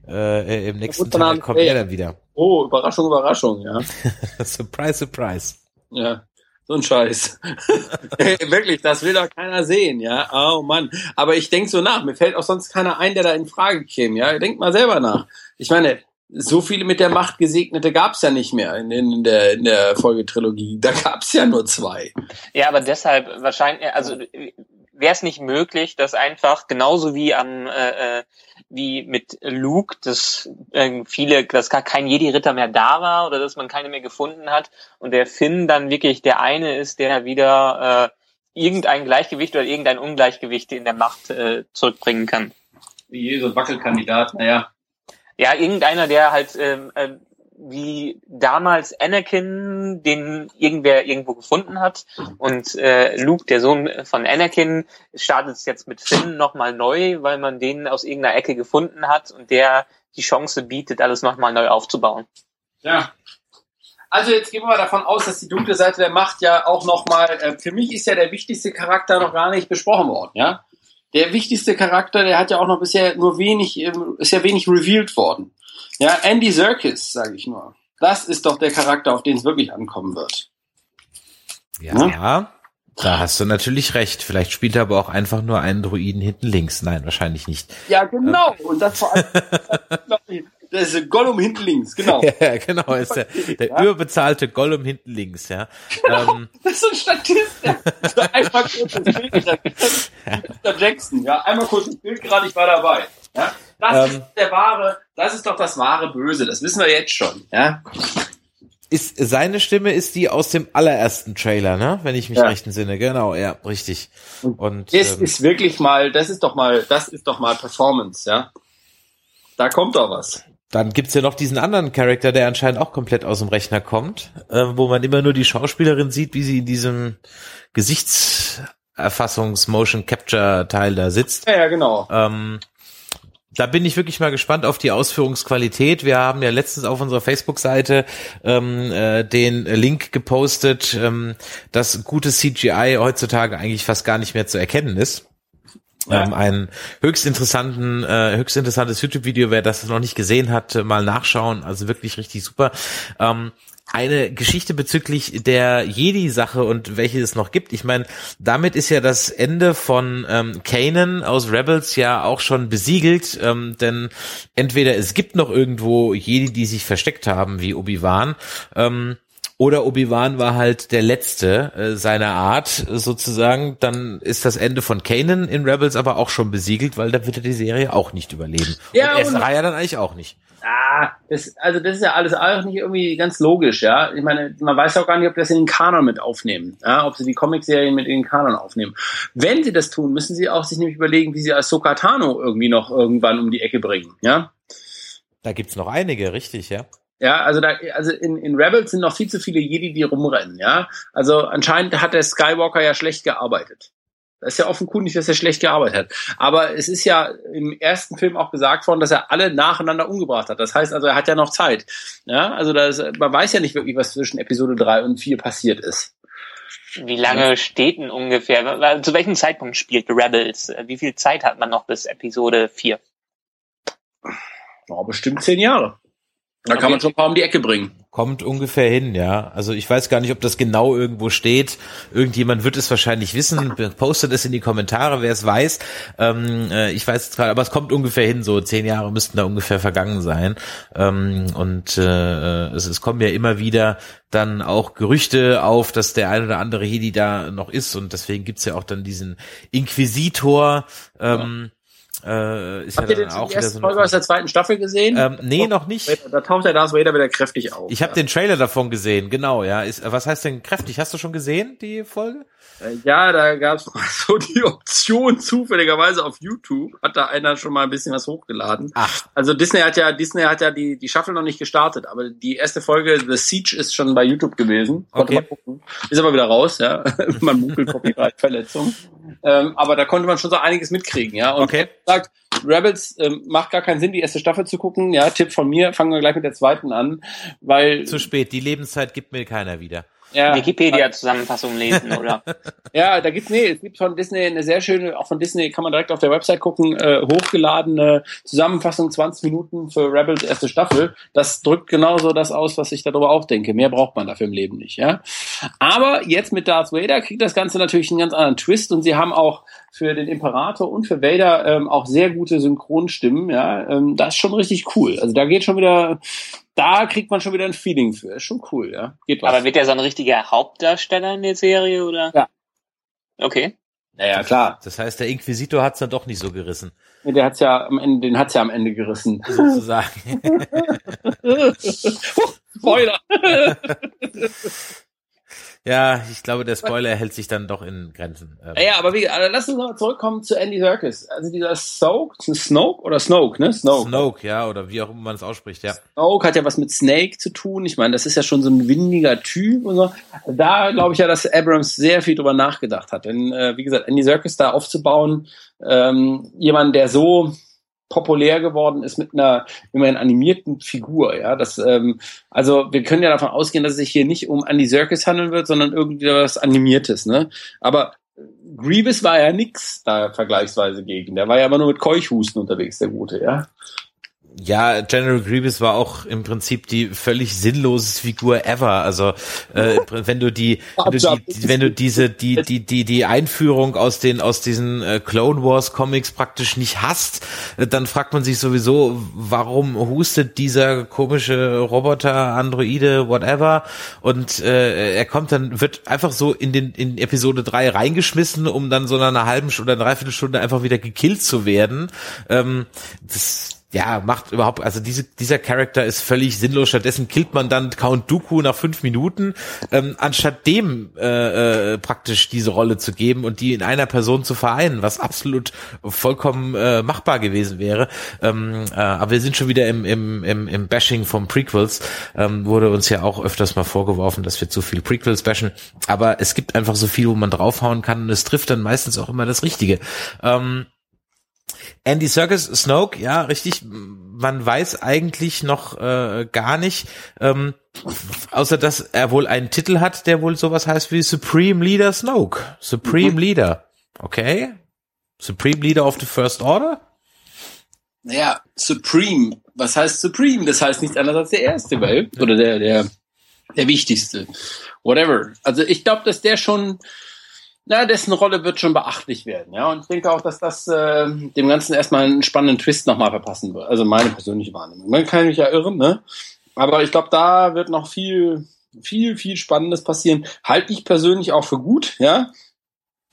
äh, im nächsten Teil kommt er dann wieder. Oh, Überraschung, Überraschung, ja. surprise, surprise. Ja, so ein Scheiß. Wirklich, das will doch keiner sehen, ja. Oh Mann. Aber ich denk so nach. Mir fällt auch sonst keiner ein, der da in Frage käme, ja. Denk mal selber nach. Ich meine, so viele mit der Macht Gesegnete gab's ja nicht mehr in, in der, in der Folgetrilogie. Da gab's ja nur zwei. Ja, aber deshalb wahrscheinlich, also wäre es nicht möglich, dass einfach genauso wie am äh, äh wie mit Luke, dass äh, viele, dass gar kein Jedi-Ritter mehr da war oder dass man keine mehr gefunden hat und der Finn dann wirklich der eine ist, der wieder äh, irgendein Gleichgewicht oder irgendein Ungleichgewicht in der Macht äh, zurückbringen kann. Wie so ein Wackelkandidat, naja. Ja, irgendeiner, der halt ähm, äh, wie damals Anakin, den irgendwer irgendwo gefunden hat. Und äh, Luke, der Sohn von Anakin, startet es jetzt mit Finn nochmal neu, weil man den aus irgendeiner Ecke gefunden hat und der die Chance bietet, alles nochmal neu aufzubauen. Ja. Also jetzt gehen wir mal davon aus, dass die dunkle Seite der Macht ja auch nochmal, äh, für mich ist ja der wichtigste Charakter noch gar nicht besprochen worden, ja. Der wichtigste Charakter, der hat ja auch noch bisher nur wenig, ähm, ist ja wenig revealed worden. Ja, Andy Serkis, sage ich nur. Das ist doch der Charakter, auf den es wirklich ankommen wird. Ja, ja, hm? da hast du natürlich recht. Vielleicht spielt er aber auch einfach nur einen Druiden hinten links. Nein, wahrscheinlich nicht. Ja, genau. Und das vor allem, das ist Gollum hinten links, genau. ja, genau, ist der, der ja? überbezahlte Gollum hinten links, ja. Genau, ähm. Das ist so ein Statist, ja. einmal kurz das Bild, Mr. Jackson, ja, einmal kurz das Bild gerade, ich war dabei. Ja? Das ähm, ist der wahre, das ist doch das wahre Böse, das wissen wir jetzt schon, ja. Ist, seine Stimme ist die aus dem allerersten Trailer, ne? Wenn ich mich ja. recht entsinne. Genau, ja, richtig. Und das ähm, ist wirklich mal, das ist doch mal, das ist doch mal Performance, ja. Da kommt doch was. Dann gibt's ja noch diesen anderen Charakter, der anscheinend auch komplett aus dem Rechner kommt, äh, wo man immer nur die Schauspielerin sieht, wie sie in diesem Gesichtserfassungs-Motion-Capture-Teil da sitzt. Ja, ja, genau. Ähm, da bin ich wirklich mal gespannt auf die Ausführungsqualität. Wir haben ja letztens auf unserer Facebook-Seite ähm, äh, den Link gepostet, ähm, dass gutes CGI heutzutage eigentlich fast gar nicht mehr zu erkennen ist. Ja. Ähm, ein höchst interessanten, äh, höchst interessantes YouTube-Video, wer das noch nicht gesehen hat, mal nachschauen. Also wirklich richtig super. Ähm, eine Geschichte bezüglich der Jedi-Sache und welche es noch gibt. Ich meine, damit ist ja das Ende von ähm, Kanan aus Rebels ja auch schon besiegelt, ähm, denn entweder es gibt noch irgendwo Jedi, die sich versteckt haben, wie Obi-Wan, ähm, oder Obi-Wan war halt der letzte äh, seiner Art sozusagen. Dann ist das Ende von Kanan in Rebels aber auch schon besiegelt, weil da wird er die Serie auch nicht überleben. Ja, und Ezra ja dann eigentlich auch nicht. Ah, das, also das ist ja alles auch nicht irgendwie ganz logisch, ja. Ich meine, man weiß auch gar nicht, ob das in den Kanon mit aufnehmen, ja, ob sie die Comicserien mit in den Kanon aufnehmen. Wenn sie das tun, müssen sie auch sich nämlich überlegen, wie sie als Sokatano irgendwie noch irgendwann um die Ecke bringen, ja. Da gibt's noch einige, richtig, ja. Ja, also da, also in, in Rebels sind noch viel zu viele Jedi, die rumrennen, ja. Also anscheinend hat der Skywalker ja schlecht gearbeitet. Das ist ja offenkundig, dass er schlecht gearbeitet hat. Aber es ist ja im ersten Film auch gesagt worden, dass er alle nacheinander umgebracht hat. Das heißt also, er hat ja noch Zeit. Ja, also das, man weiß ja nicht wirklich, was zwischen Episode 3 und 4 passiert ist. Wie lange steht denn ungefähr? Zu welchem Zeitpunkt spielt Rebels? Wie viel Zeit hat man noch bis Episode 4? Ja, bestimmt zehn Jahre. Da kann man schon ein paar um die Ecke bringen. Kommt ungefähr hin, ja. Also ich weiß gar nicht, ob das genau irgendwo steht. Irgendjemand wird es wahrscheinlich wissen. Postet es in die Kommentare, wer es weiß. Ähm, äh, ich weiß es gerade, aber es kommt ungefähr hin. So zehn Jahre müssten da ungefähr vergangen sein. Ähm, und äh, es, es kommen ja immer wieder dann auch Gerüchte auf, dass der ein oder andere Hedi da noch ist. Und deswegen gibt's ja auch dann diesen Inquisitor. Ähm, ja äh, ist Habt ja ihr dann auch die erste so Folge aus der zweiten Staffel gesehen? Ähm, nee, noch nicht. Da taucht der Darth Vader wieder kräftig auf. Ich habe ja. den Trailer davon gesehen, genau, ja. Ist, was heißt denn kräftig? Hast du schon gesehen, die Folge? Äh, ja, da gab's so die Option zufälligerweise auf YouTube. Hat da einer schon mal ein bisschen was hochgeladen. Ach. Also Disney hat ja, Disney hat ja die, die Staffel noch nicht gestartet, aber die erste Folge, The Siege, ist schon bei YouTube gewesen. Konnte okay. Ist aber wieder raus, ja. man munkelt Copyright-Verletzung. Ähm, aber da konnte man schon so einiges mitkriegen, ja. Und okay. sagt, Rebels ähm, macht gar keinen Sinn, die erste Staffel zu gucken. Ja, Tipp von mir, fangen wir gleich mit der zweiten an, weil. Zu spät, die Lebenszeit gibt mir keiner wieder ja, Wikipedia-Zusammenfassung lesen, oder? ja, da gibt's, nee, es gibt von Disney eine sehr schöne, auch von Disney kann man direkt auf der Website gucken, äh, hochgeladene Zusammenfassung 20 Minuten für Rebels erste Staffel. Das drückt genauso das aus, was ich darüber auch denke. Mehr braucht man dafür im Leben nicht, ja. Aber jetzt mit Darth Vader kriegt das Ganze natürlich einen ganz anderen Twist und sie haben auch für den Imperator und für Vader ähm, auch sehr gute Synchronstimmen, ja. Ähm, das ist schon richtig cool. Also da geht schon wieder da kriegt man schon wieder ein Feeling für. Ist schon cool, ja. Geht was. Aber wird der so ein richtiger Hauptdarsteller in der Serie, oder? Ja. Okay. Naja, klar. Das heißt, der Inquisitor hat's dann doch nicht so gerissen. Nee, der hat's ja am Ende, den hat's ja am Ende gerissen. Sozusagen. Spoiler! Ja, ich glaube, der Spoiler hält sich dann doch in Grenzen. Ähm. Ja, aber wie, also lass uns noch zurückkommen zu Andy Serkis. Also dieser Soak, Snoke oder Snoke, ne? Snoke. Snoke, ja, oder wie auch immer man es ausspricht, ja. Snoke hat ja was mit Snake zu tun. Ich meine, das ist ja schon so ein windiger Typ und so. Da glaube ich ja, dass Abrams sehr viel drüber nachgedacht hat. Denn, äh, wie gesagt, Andy Serkis da aufzubauen, ähm, jemand, der so populär geworden ist mit einer immerhin animierten Figur, ja. Das, ähm, also wir können ja davon ausgehen, dass es sich hier nicht um Andy Serkis handeln wird, sondern irgendwie was Animiertes, ne? Aber Grievous war ja nix da vergleichsweise gegen. Der war ja immer nur mit Keuchhusten unterwegs, der Gute, ja. Ja, General Grievous war auch im Prinzip die völlig sinnlose Figur ever. Also äh, wenn du die, wenn du, die, wenn du diese die die die die Einführung aus den aus diesen äh, Clone Wars Comics praktisch nicht hast, äh, dann fragt man sich sowieso, warum hustet dieser komische Roboter, Androide, whatever und äh, er kommt dann wird einfach so in den in Episode 3 reingeschmissen, um dann so nach einer halben Stunde, einer Dreiviertelstunde einfach wieder gekillt zu werden. Ähm, das ja, macht überhaupt, also diese, dieser Charakter ist völlig sinnlos. Stattdessen killt man dann Count Dooku nach fünf Minuten, ähm, anstatt dem äh, äh, praktisch diese Rolle zu geben und die in einer Person zu vereinen, was absolut vollkommen äh, machbar gewesen wäre. Ähm, äh, aber wir sind schon wieder im, im, im, im Bashing vom Prequels. Ähm, wurde uns ja auch öfters mal vorgeworfen, dass wir zu viel Prequels bashen. Aber es gibt einfach so viel, wo man draufhauen kann und es trifft dann meistens auch immer das Richtige. Ähm, Andy Serkis, Snoke, ja, richtig. Man weiß eigentlich noch äh, gar nicht, ähm, außer dass er wohl einen Titel hat, der wohl sowas heißt wie Supreme Leader Snoke. Supreme mhm. Leader. Okay. Supreme Leader of the First Order? Naja, Supreme. Was heißt Supreme? Das heißt nichts anderes als der erste Welt. Oder der, der, der wichtigste. Whatever. Also ich glaube, dass der schon na, dessen Rolle wird schon beachtlich werden, ja. Und ich denke auch, dass das äh, dem Ganzen erstmal einen spannenden Twist nochmal verpassen wird. Also meine persönliche Wahrnehmung. Man kann mich ja irren, ne? Aber ich glaube, da wird noch viel, viel, viel Spannendes passieren. Halte ich persönlich auch für gut, ja.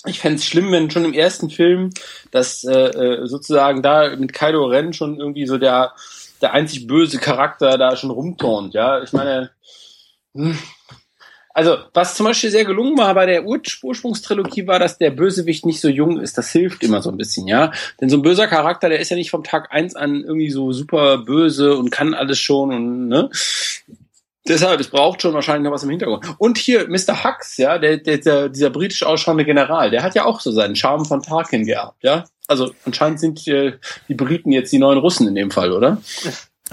Ich fände es schlimm, wenn schon im ersten Film das äh, äh, sozusagen da mit Kylo Ren schon irgendwie so der, der einzig böse Charakter da schon rumturnt, ja. Ich meine, hm, also, was zum Beispiel sehr gelungen war bei der Ur Ursprungstrilogie, war, dass der Bösewicht nicht so jung ist. Das hilft immer so ein bisschen, ja. Denn so ein böser Charakter, der ist ja nicht vom Tag eins an irgendwie so super böse und kann alles schon und, ne. Deshalb, es braucht schon wahrscheinlich noch was im Hintergrund. Und hier, Mr. Hux, ja, der, der, der, dieser britisch ausschauende General, der hat ja auch so seinen Charme von Tarkin gehabt, ja. Also anscheinend sind äh, die Briten jetzt die neuen Russen in dem Fall, oder?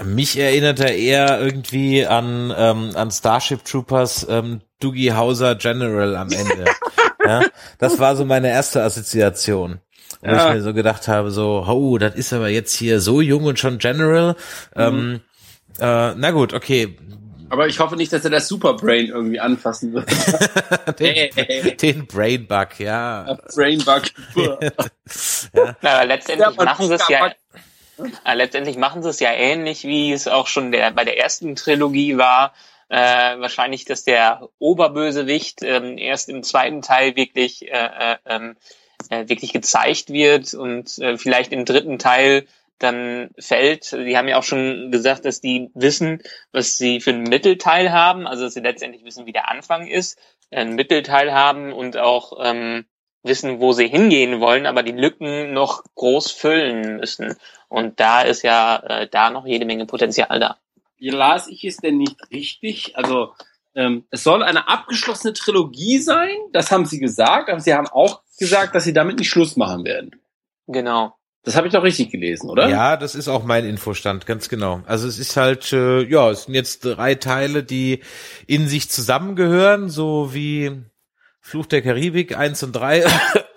Mich erinnert er eher irgendwie an, ähm, an Starship Troopers ähm, Doogie Hauser General am Ende. ja, das war so meine erste Assoziation. Wo ja. ich mir so gedacht habe, so, oh, das ist aber jetzt hier so jung und schon General. Mhm. Ähm, äh, na gut, okay. Aber ich hoffe nicht, dass er das Superbrain irgendwie anfassen wird. den, den Brainbug, ja. Brainbug. ja. Na, aber letztendlich machen sie es ja. Äh, letztendlich machen sie es ja ähnlich, wie es auch schon der, bei der ersten Trilogie war. Äh, wahrscheinlich, dass der Oberbösewicht ähm, erst im zweiten Teil wirklich, äh, äh, ähm, äh, wirklich gezeigt wird und äh, vielleicht im dritten Teil dann fällt. Die haben ja auch schon gesagt, dass die wissen, was sie für einen Mittelteil haben, also dass sie letztendlich wissen, wie der Anfang ist, einen Mittelteil haben und auch ähm, wissen, wo sie hingehen wollen, aber die Lücken noch groß füllen müssen. Und da ist ja äh, da noch jede Menge Potenzial da. Wie las ich es denn nicht richtig? Also ähm, es soll eine abgeschlossene Trilogie sein, das haben sie gesagt, aber sie haben auch gesagt, dass sie damit nicht Schluss machen werden. Genau. Das habe ich doch richtig gelesen, oder? Ja, das ist auch mein Infostand, ganz genau. Also es ist halt, äh, ja, es sind jetzt drei Teile, die in sich zusammengehören, so wie Fluch der Karibik eins und drei.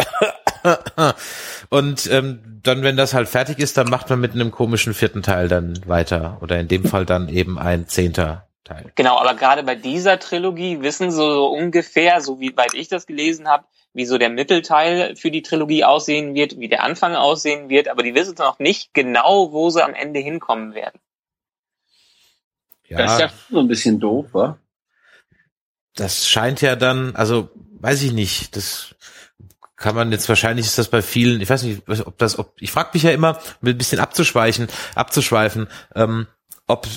und ähm, dann, wenn das halt fertig ist, dann macht man mit einem komischen vierten Teil dann weiter. Oder in dem Fall dann eben ein zehnter Teil. Genau, aber gerade bei dieser Trilogie wissen so ungefähr, so wie weit ich das gelesen habe, wie so der Mittelteil für die Trilogie aussehen wird, wie der Anfang aussehen wird, aber die wissen noch nicht genau, wo sie am Ende hinkommen werden. Ja, das ist ja so ein bisschen doof, wa? Das scheint ja dann, also weiß ich nicht, das kann man jetzt wahrscheinlich ist das bei vielen, ich weiß nicht, ob das, ob ich frage mich ja immer, mit ein bisschen abzuschweichen, abzuschweifen, ähm, ob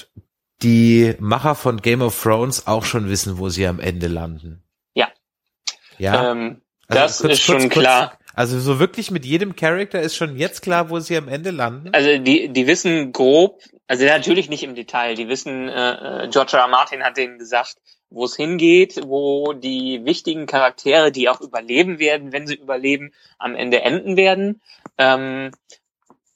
die Macher von Game of Thrones auch schon wissen, wo sie am Ende landen. Ja. Ja. Ähm, also das kurz, ist schon kurz, klar. Also so wirklich mit jedem Charakter ist schon jetzt klar, wo sie am Ende landen. Also die, die wissen grob, also natürlich nicht im Detail. Die wissen, äh, äh George R. R. Martin hat denen gesagt, wo es hingeht, wo die wichtigen Charaktere, die auch überleben werden, wenn sie überleben, am Ende enden werden. Ähm,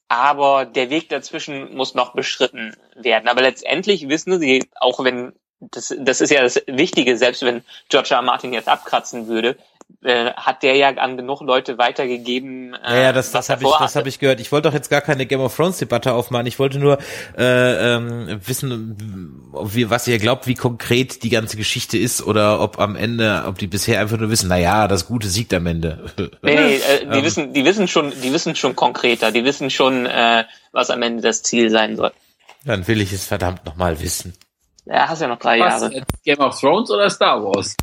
aber der Weg dazwischen muss noch beschritten werden. Aber letztendlich wissen sie, auch wenn das, das ist ja das Wichtige, selbst wenn George R. R. Martin jetzt abkratzen würde, äh, hat der ja an genug Leute weitergegeben. Äh, ja, ja, das, das habe ich, das habe ich gehört. Ich wollte doch jetzt gar keine Game of Thrones Debatte aufmachen. Ich wollte nur äh, ähm, wissen, wir, was ihr glaubt, wie konkret die ganze Geschichte ist oder ob am Ende, ob die bisher einfach nur wissen, na ja, das Gute siegt am Ende. Nee, nee äh, die ähm. wissen, die wissen schon, die wissen schon konkreter. Die wissen schon, äh, was am Ende das Ziel sein soll. Dann will ich es verdammt nochmal wissen. Ja, hast ja noch drei was, Jahre. Game of Thrones oder Star Wars?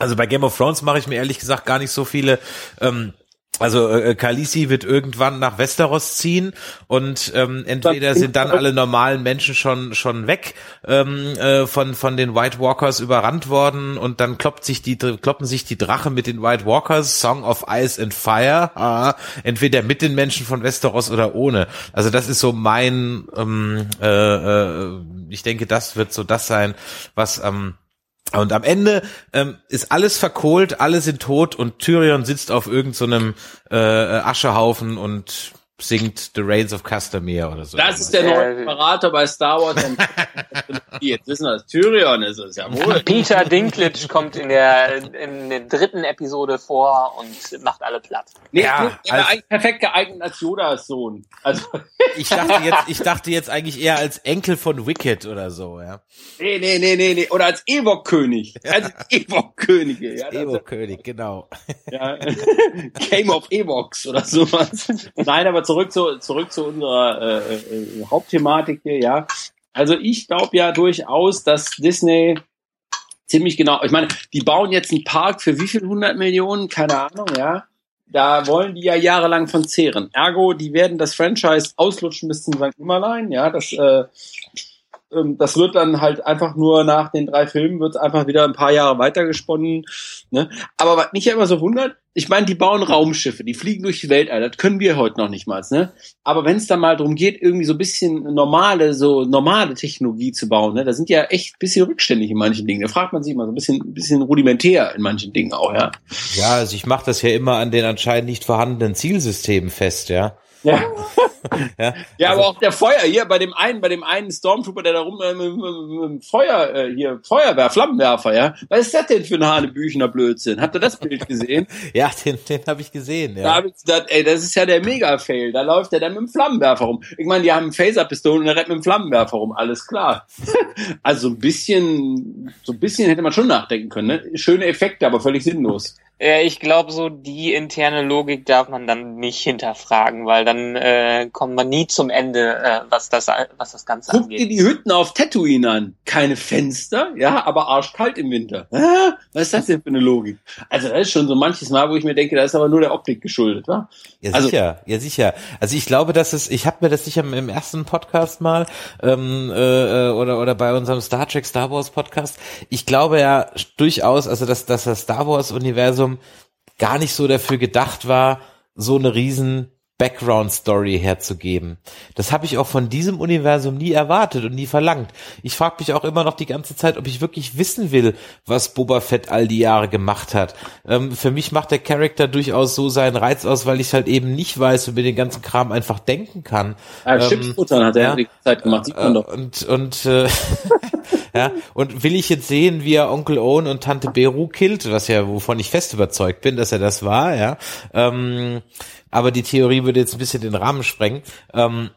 Also bei Game of Thrones mache ich mir ehrlich gesagt gar nicht so viele ähm, also äh, Khaleesi wird irgendwann nach Westeros ziehen und ähm, entweder sind dann alle normalen Menschen schon schon weg ähm, äh, von von den White Walkers überrannt worden und dann kloppt sich die kloppen sich die Drache mit den White Walkers Song of Ice and Fire ah, entweder mit den Menschen von Westeros oder ohne. Also das ist so mein ähm, äh, äh, ich denke, das wird so das sein, was ähm, und am Ende ähm, ist alles verkohlt, alle sind tot und Tyrion sitzt auf irgendeinem so äh, Aschehaufen und singt The Reigns of Castamere oder so. Das ist der neue Imperator bei Star Wars. Jetzt wissen wir, dass Tyrion ist es ja wohl. Peter Dinklage kommt in der, in der dritten Episode vor und macht alle platt. Nee, ja, er also, eigentlich perfekt geeignet als Yodas Sohn. Also ich dachte jetzt, ich dachte jetzt eigentlich eher als Enkel von Wicked oder so, ja. Nee, nee, nee, nee, nee. Oder als Ewok-König. Ja. Als Ewok-Könige, ja. Ewok-König, genau. Ja. Game of Ewoks oder sowas. Nein, aber zurück zu, zurück zu unserer äh, äh, Hauptthematik hier, ja. Also ich glaube ja durchaus, dass Disney ziemlich genau, ich meine, die bauen jetzt einen Park für wie viel hundert Millionen, keine Ahnung, ja. Da wollen die ja jahrelang von zehren. Ergo, die werden das Franchise auslutschen bis zum St. Nimmerlein, ja. Das äh, das wird dann halt einfach nur nach den drei Filmen wird einfach wieder ein paar Jahre weitergesponnen. Ne? Aber was mich ja immer so wundert, ich meine, die bauen Raumschiffe, die fliegen durch die Weltall, das können wir heute noch nicht mal. Ne? Aber wenn es dann mal darum geht, irgendwie so ein bisschen normale, so normale Technologie zu bauen, ne? da sind ja echt ein bisschen rückständig in manchen Dingen. Da fragt man sich mal so ein bisschen, ein bisschen rudimentär in manchen Dingen auch, ja. Ja, also ich mache das ja immer an den anscheinend nicht vorhandenen Zielsystemen fest, ja. Ja. ja, ja also, aber auch der Feuer hier bei dem einen, bei dem einen Stormtrooper, der da rum äh, mit, mit, mit Feuer äh, hier Feuerwehr, Flammenwerfer, ja. Was ist das denn für ein Hanebüchener Blödsinn? Habt ihr das Bild gesehen? ja, den, den habe ich gesehen. Ja. Da hab ich gedacht, ey, das ist ja der Mega-Fail. Da läuft der dann mit dem Flammenwerfer rum. Ich meine, die haben einen Phaser-Pistole und der rennt mit dem Flammenwerfer rum. Alles klar. also ein bisschen, so ein bisschen hätte man schon nachdenken können. Ne? Schöne Effekte, aber völlig sinnlos. Ja, ich glaube, so die interne Logik darf man dann nicht hinterfragen, weil dann äh, kommt man nie zum Ende, äh, was das was das Ganze Guck angeht. Guck dir die Hütten auf Tatooine an. Keine Fenster, ja, aber arschkalt im Winter. Hä? Was ist das denn für eine Logik? Also das ist schon so manches Mal, wo ich mir denke, das ist aber nur der Optik geschuldet, wa? Ja, also, sicher, ja sicher. Also ich glaube, dass es, ich habe mir das sicher im ersten Podcast mal ähm, äh, oder oder bei unserem Star Trek Star Wars Podcast. Ich glaube ja durchaus, also dass, dass das Star Wars Universum Universum gar nicht so dafür gedacht war, so eine riesen Background-Story herzugeben. Das habe ich auch von diesem Universum nie erwartet und nie verlangt. Ich frage mich auch immer noch die ganze Zeit, ob ich wirklich wissen will, was Boba Fett all die Jahre gemacht hat. Ähm, für mich macht der Charakter durchaus so seinen Reiz aus, weil ich halt eben nicht weiß und mir den ganzen Kram einfach denken kann. Ja, ähm, Chipsfuttern hat er ja, die Zeit gemacht, sieht man äh, doch. Und, und äh, ja, und will ich jetzt sehen, wie er Onkel Owen und Tante Beru killt, was ja, wovon ich fest überzeugt bin, dass er das war, ja. Ähm, aber die Theorie würde jetzt ein bisschen den Rahmen sprengen. Ähm,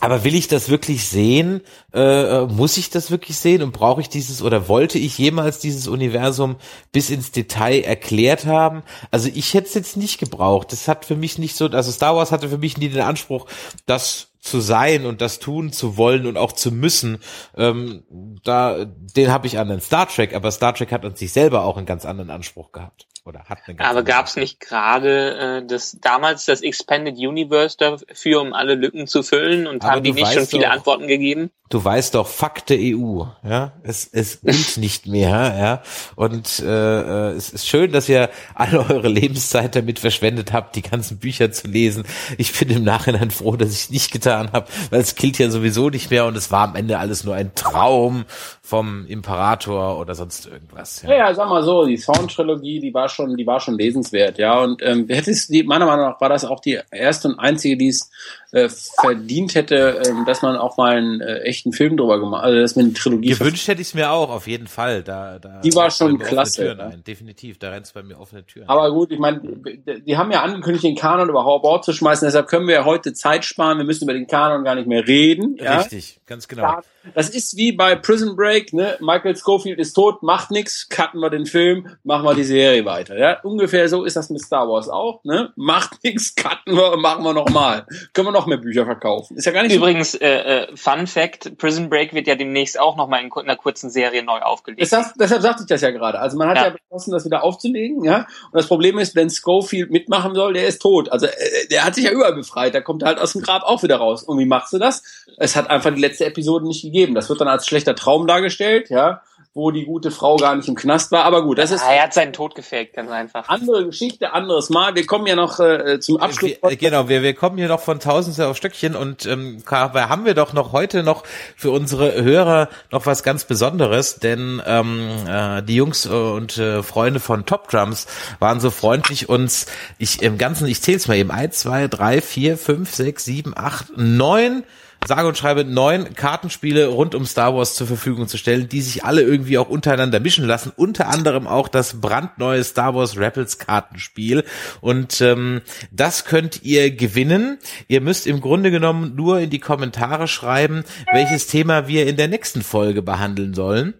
aber will ich das wirklich sehen? Äh, äh muss ich das wirklich sehen? Und brauche ich dieses oder wollte ich jemals dieses Universum bis ins Detail erklärt haben? Also ich hätte es jetzt nicht gebraucht. Das hat für mich nicht so, also Star Wars hatte für mich nie den Anspruch, das zu sein und das tun zu wollen und auch zu müssen, ähm, da den habe ich an den Star Trek, aber Star Trek hat an sich selber auch einen ganz anderen Anspruch gehabt oder hat eine ganz Aber gab es nicht gerade äh, das damals das Expanded Universe dafür, um alle Lücken zu füllen und aber haben die nicht schon viele doch, Antworten gegeben? Du weißt doch, Fakte EU, ja, es es gilt nicht mehr, ja, und äh, äh, es ist schön, dass ihr alle eure Lebenszeit damit verschwendet habt, die ganzen Bücher zu lesen. Ich bin im Nachhinein froh, dass ich es nicht getan habe, weil es gilt ja sowieso nicht mehr und es war am Ende alles nur ein Traum vom Imperator oder sonst irgendwas. Ja, ja, ja sag mal so, die Sound-Trilogie, die war schon, die war schon lesenswert, ja. Und ähm, hättest die, meiner Meinung nach war das auch die erste und einzige, die es äh, verdient hätte, äh, dass man auch mal einen äh, echten Film drüber gemacht, also dass man eine Trilogie. Gewünscht hätte ich es mir auch, auf jeden Fall. Da, da die war schon klasse. Ja. Definitiv, da rennt es bei mir offene Türen. Aber gut, ich meine, die haben ja angekündigt, den Kanon über Bord zu schmeißen, deshalb können wir ja heute Zeit sparen. Wir müssen über den Kanon gar nicht mehr reden. Ja? Richtig, ganz genau. Das ist wie bei Prison Break, ne? Michael Schofield ist tot, macht nix, cutten wir den Film, machen wir die Serie weiter. Ja? Ungefähr so ist das mit Star Wars auch, ne? Macht nix, cutten wir, machen wir nochmal. Können wir noch mehr Bücher verkaufen. Ist ja gar nicht Übrigens, so äh, äh, Fun Fact, Prison Break wird ja demnächst auch nochmal in einer kurzen Serie neu aufgelegt. Das, deshalb sagte ich das ja gerade. Also man hat ja. ja beschlossen, das wieder aufzulegen, ja? Und das Problem ist, wenn Schofield mitmachen soll, der ist tot. Also äh, der hat sich ja überall befreit, der kommt halt aus dem Grab auch wieder raus. Und wie machst du das? Es hat einfach die letzte Episode nicht gegeben gegeben. Das wird dann als schlechter Traum dargestellt, ja, wo die gute Frau gar nicht im Knast war. Aber gut, das ist. Ah, er hat seinen Tod gefaked, ganz einfach. Andere Geschichte, anderes Mal. Wir kommen ja noch äh, zum Abschluss. Wir, genau, wir, wir kommen hier noch von Tausendste auf Stöckchen und ähm, haben wir doch noch heute noch für unsere Hörer noch was ganz Besonderes, denn ähm, äh, die Jungs und äh, Freunde von Top Drums waren so freundlich uns, ich im Ganzen, ich zähl's mal eben, eins, zwei, drei, vier, fünf, sechs, sieben, acht, neun sage und schreibe neun Kartenspiele rund um Star Wars zur Verfügung zu stellen, die sich alle irgendwie auch untereinander mischen lassen. Unter anderem auch das brandneue Star Wars Rebels Kartenspiel. Und ähm, das könnt ihr gewinnen. Ihr müsst im Grunde genommen nur in die Kommentare schreiben, welches Thema wir in der nächsten Folge behandeln sollen.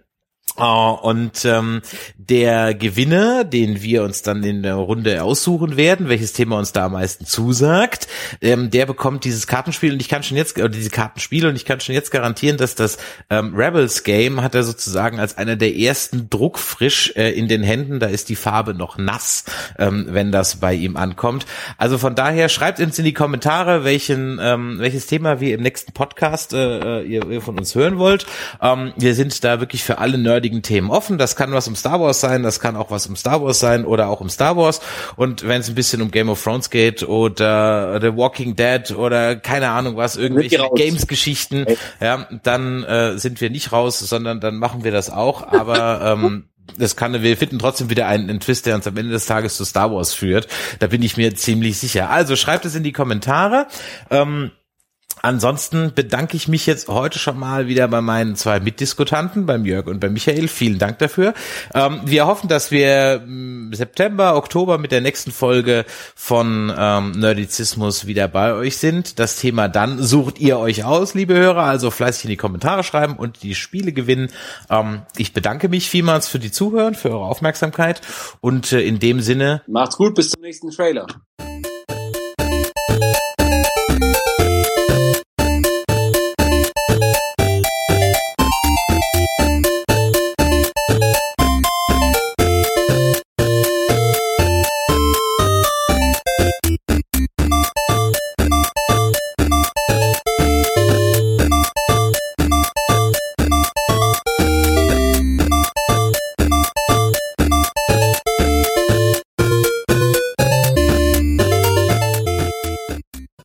Uh, und ähm, der Gewinner, den wir uns dann in der Runde aussuchen werden, welches Thema uns da am meisten zusagt, ähm, der bekommt dieses Kartenspiel und ich kann schon jetzt, oder diese Kartenspiele und ich kann schon jetzt garantieren, dass das ähm, Rebels Game hat er sozusagen als einer der ersten druckfrisch äh, in den Händen, da ist die Farbe noch nass, ähm, wenn das bei ihm ankommt. Also von daher schreibt uns in die Kommentare, welchen, ähm, welches Thema wir im nächsten Podcast äh, äh ihr, ihr von uns hören wollt. Ähm, wir sind da wirklich für alle nerdy nerdigen Themen offen. Das kann was um Star Wars sein, das kann auch was um Star Wars sein oder auch um Star Wars. Und wenn es ein bisschen um Game of Thrones geht oder The Walking Dead oder keine Ahnung was, irgendwelche Games-Geschichten, ja, dann äh, sind wir nicht raus, sondern dann machen wir das auch. Aber ähm, es kann, wir finden trotzdem wieder einen, einen Twist, der uns am Ende des Tages zu Star Wars führt. Da bin ich mir ziemlich sicher. Also schreibt es in die Kommentare. Ähm, Ansonsten bedanke ich mich jetzt heute schon mal wieder bei meinen zwei Mitdiskutanten, beim Jörg und bei Michael. Vielen Dank dafür. Ähm, wir hoffen, dass wir im September, Oktober mit der nächsten Folge von ähm, Nerdizismus wieder bei euch sind. Das Thema dann sucht ihr euch aus, liebe Hörer. Also fleißig in die Kommentare schreiben und die Spiele gewinnen. Ähm, ich bedanke mich vielmals für die Zuhören, für eure Aufmerksamkeit und äh, in dem Sinne. Macht's gut, bis zum nächsten Trailer.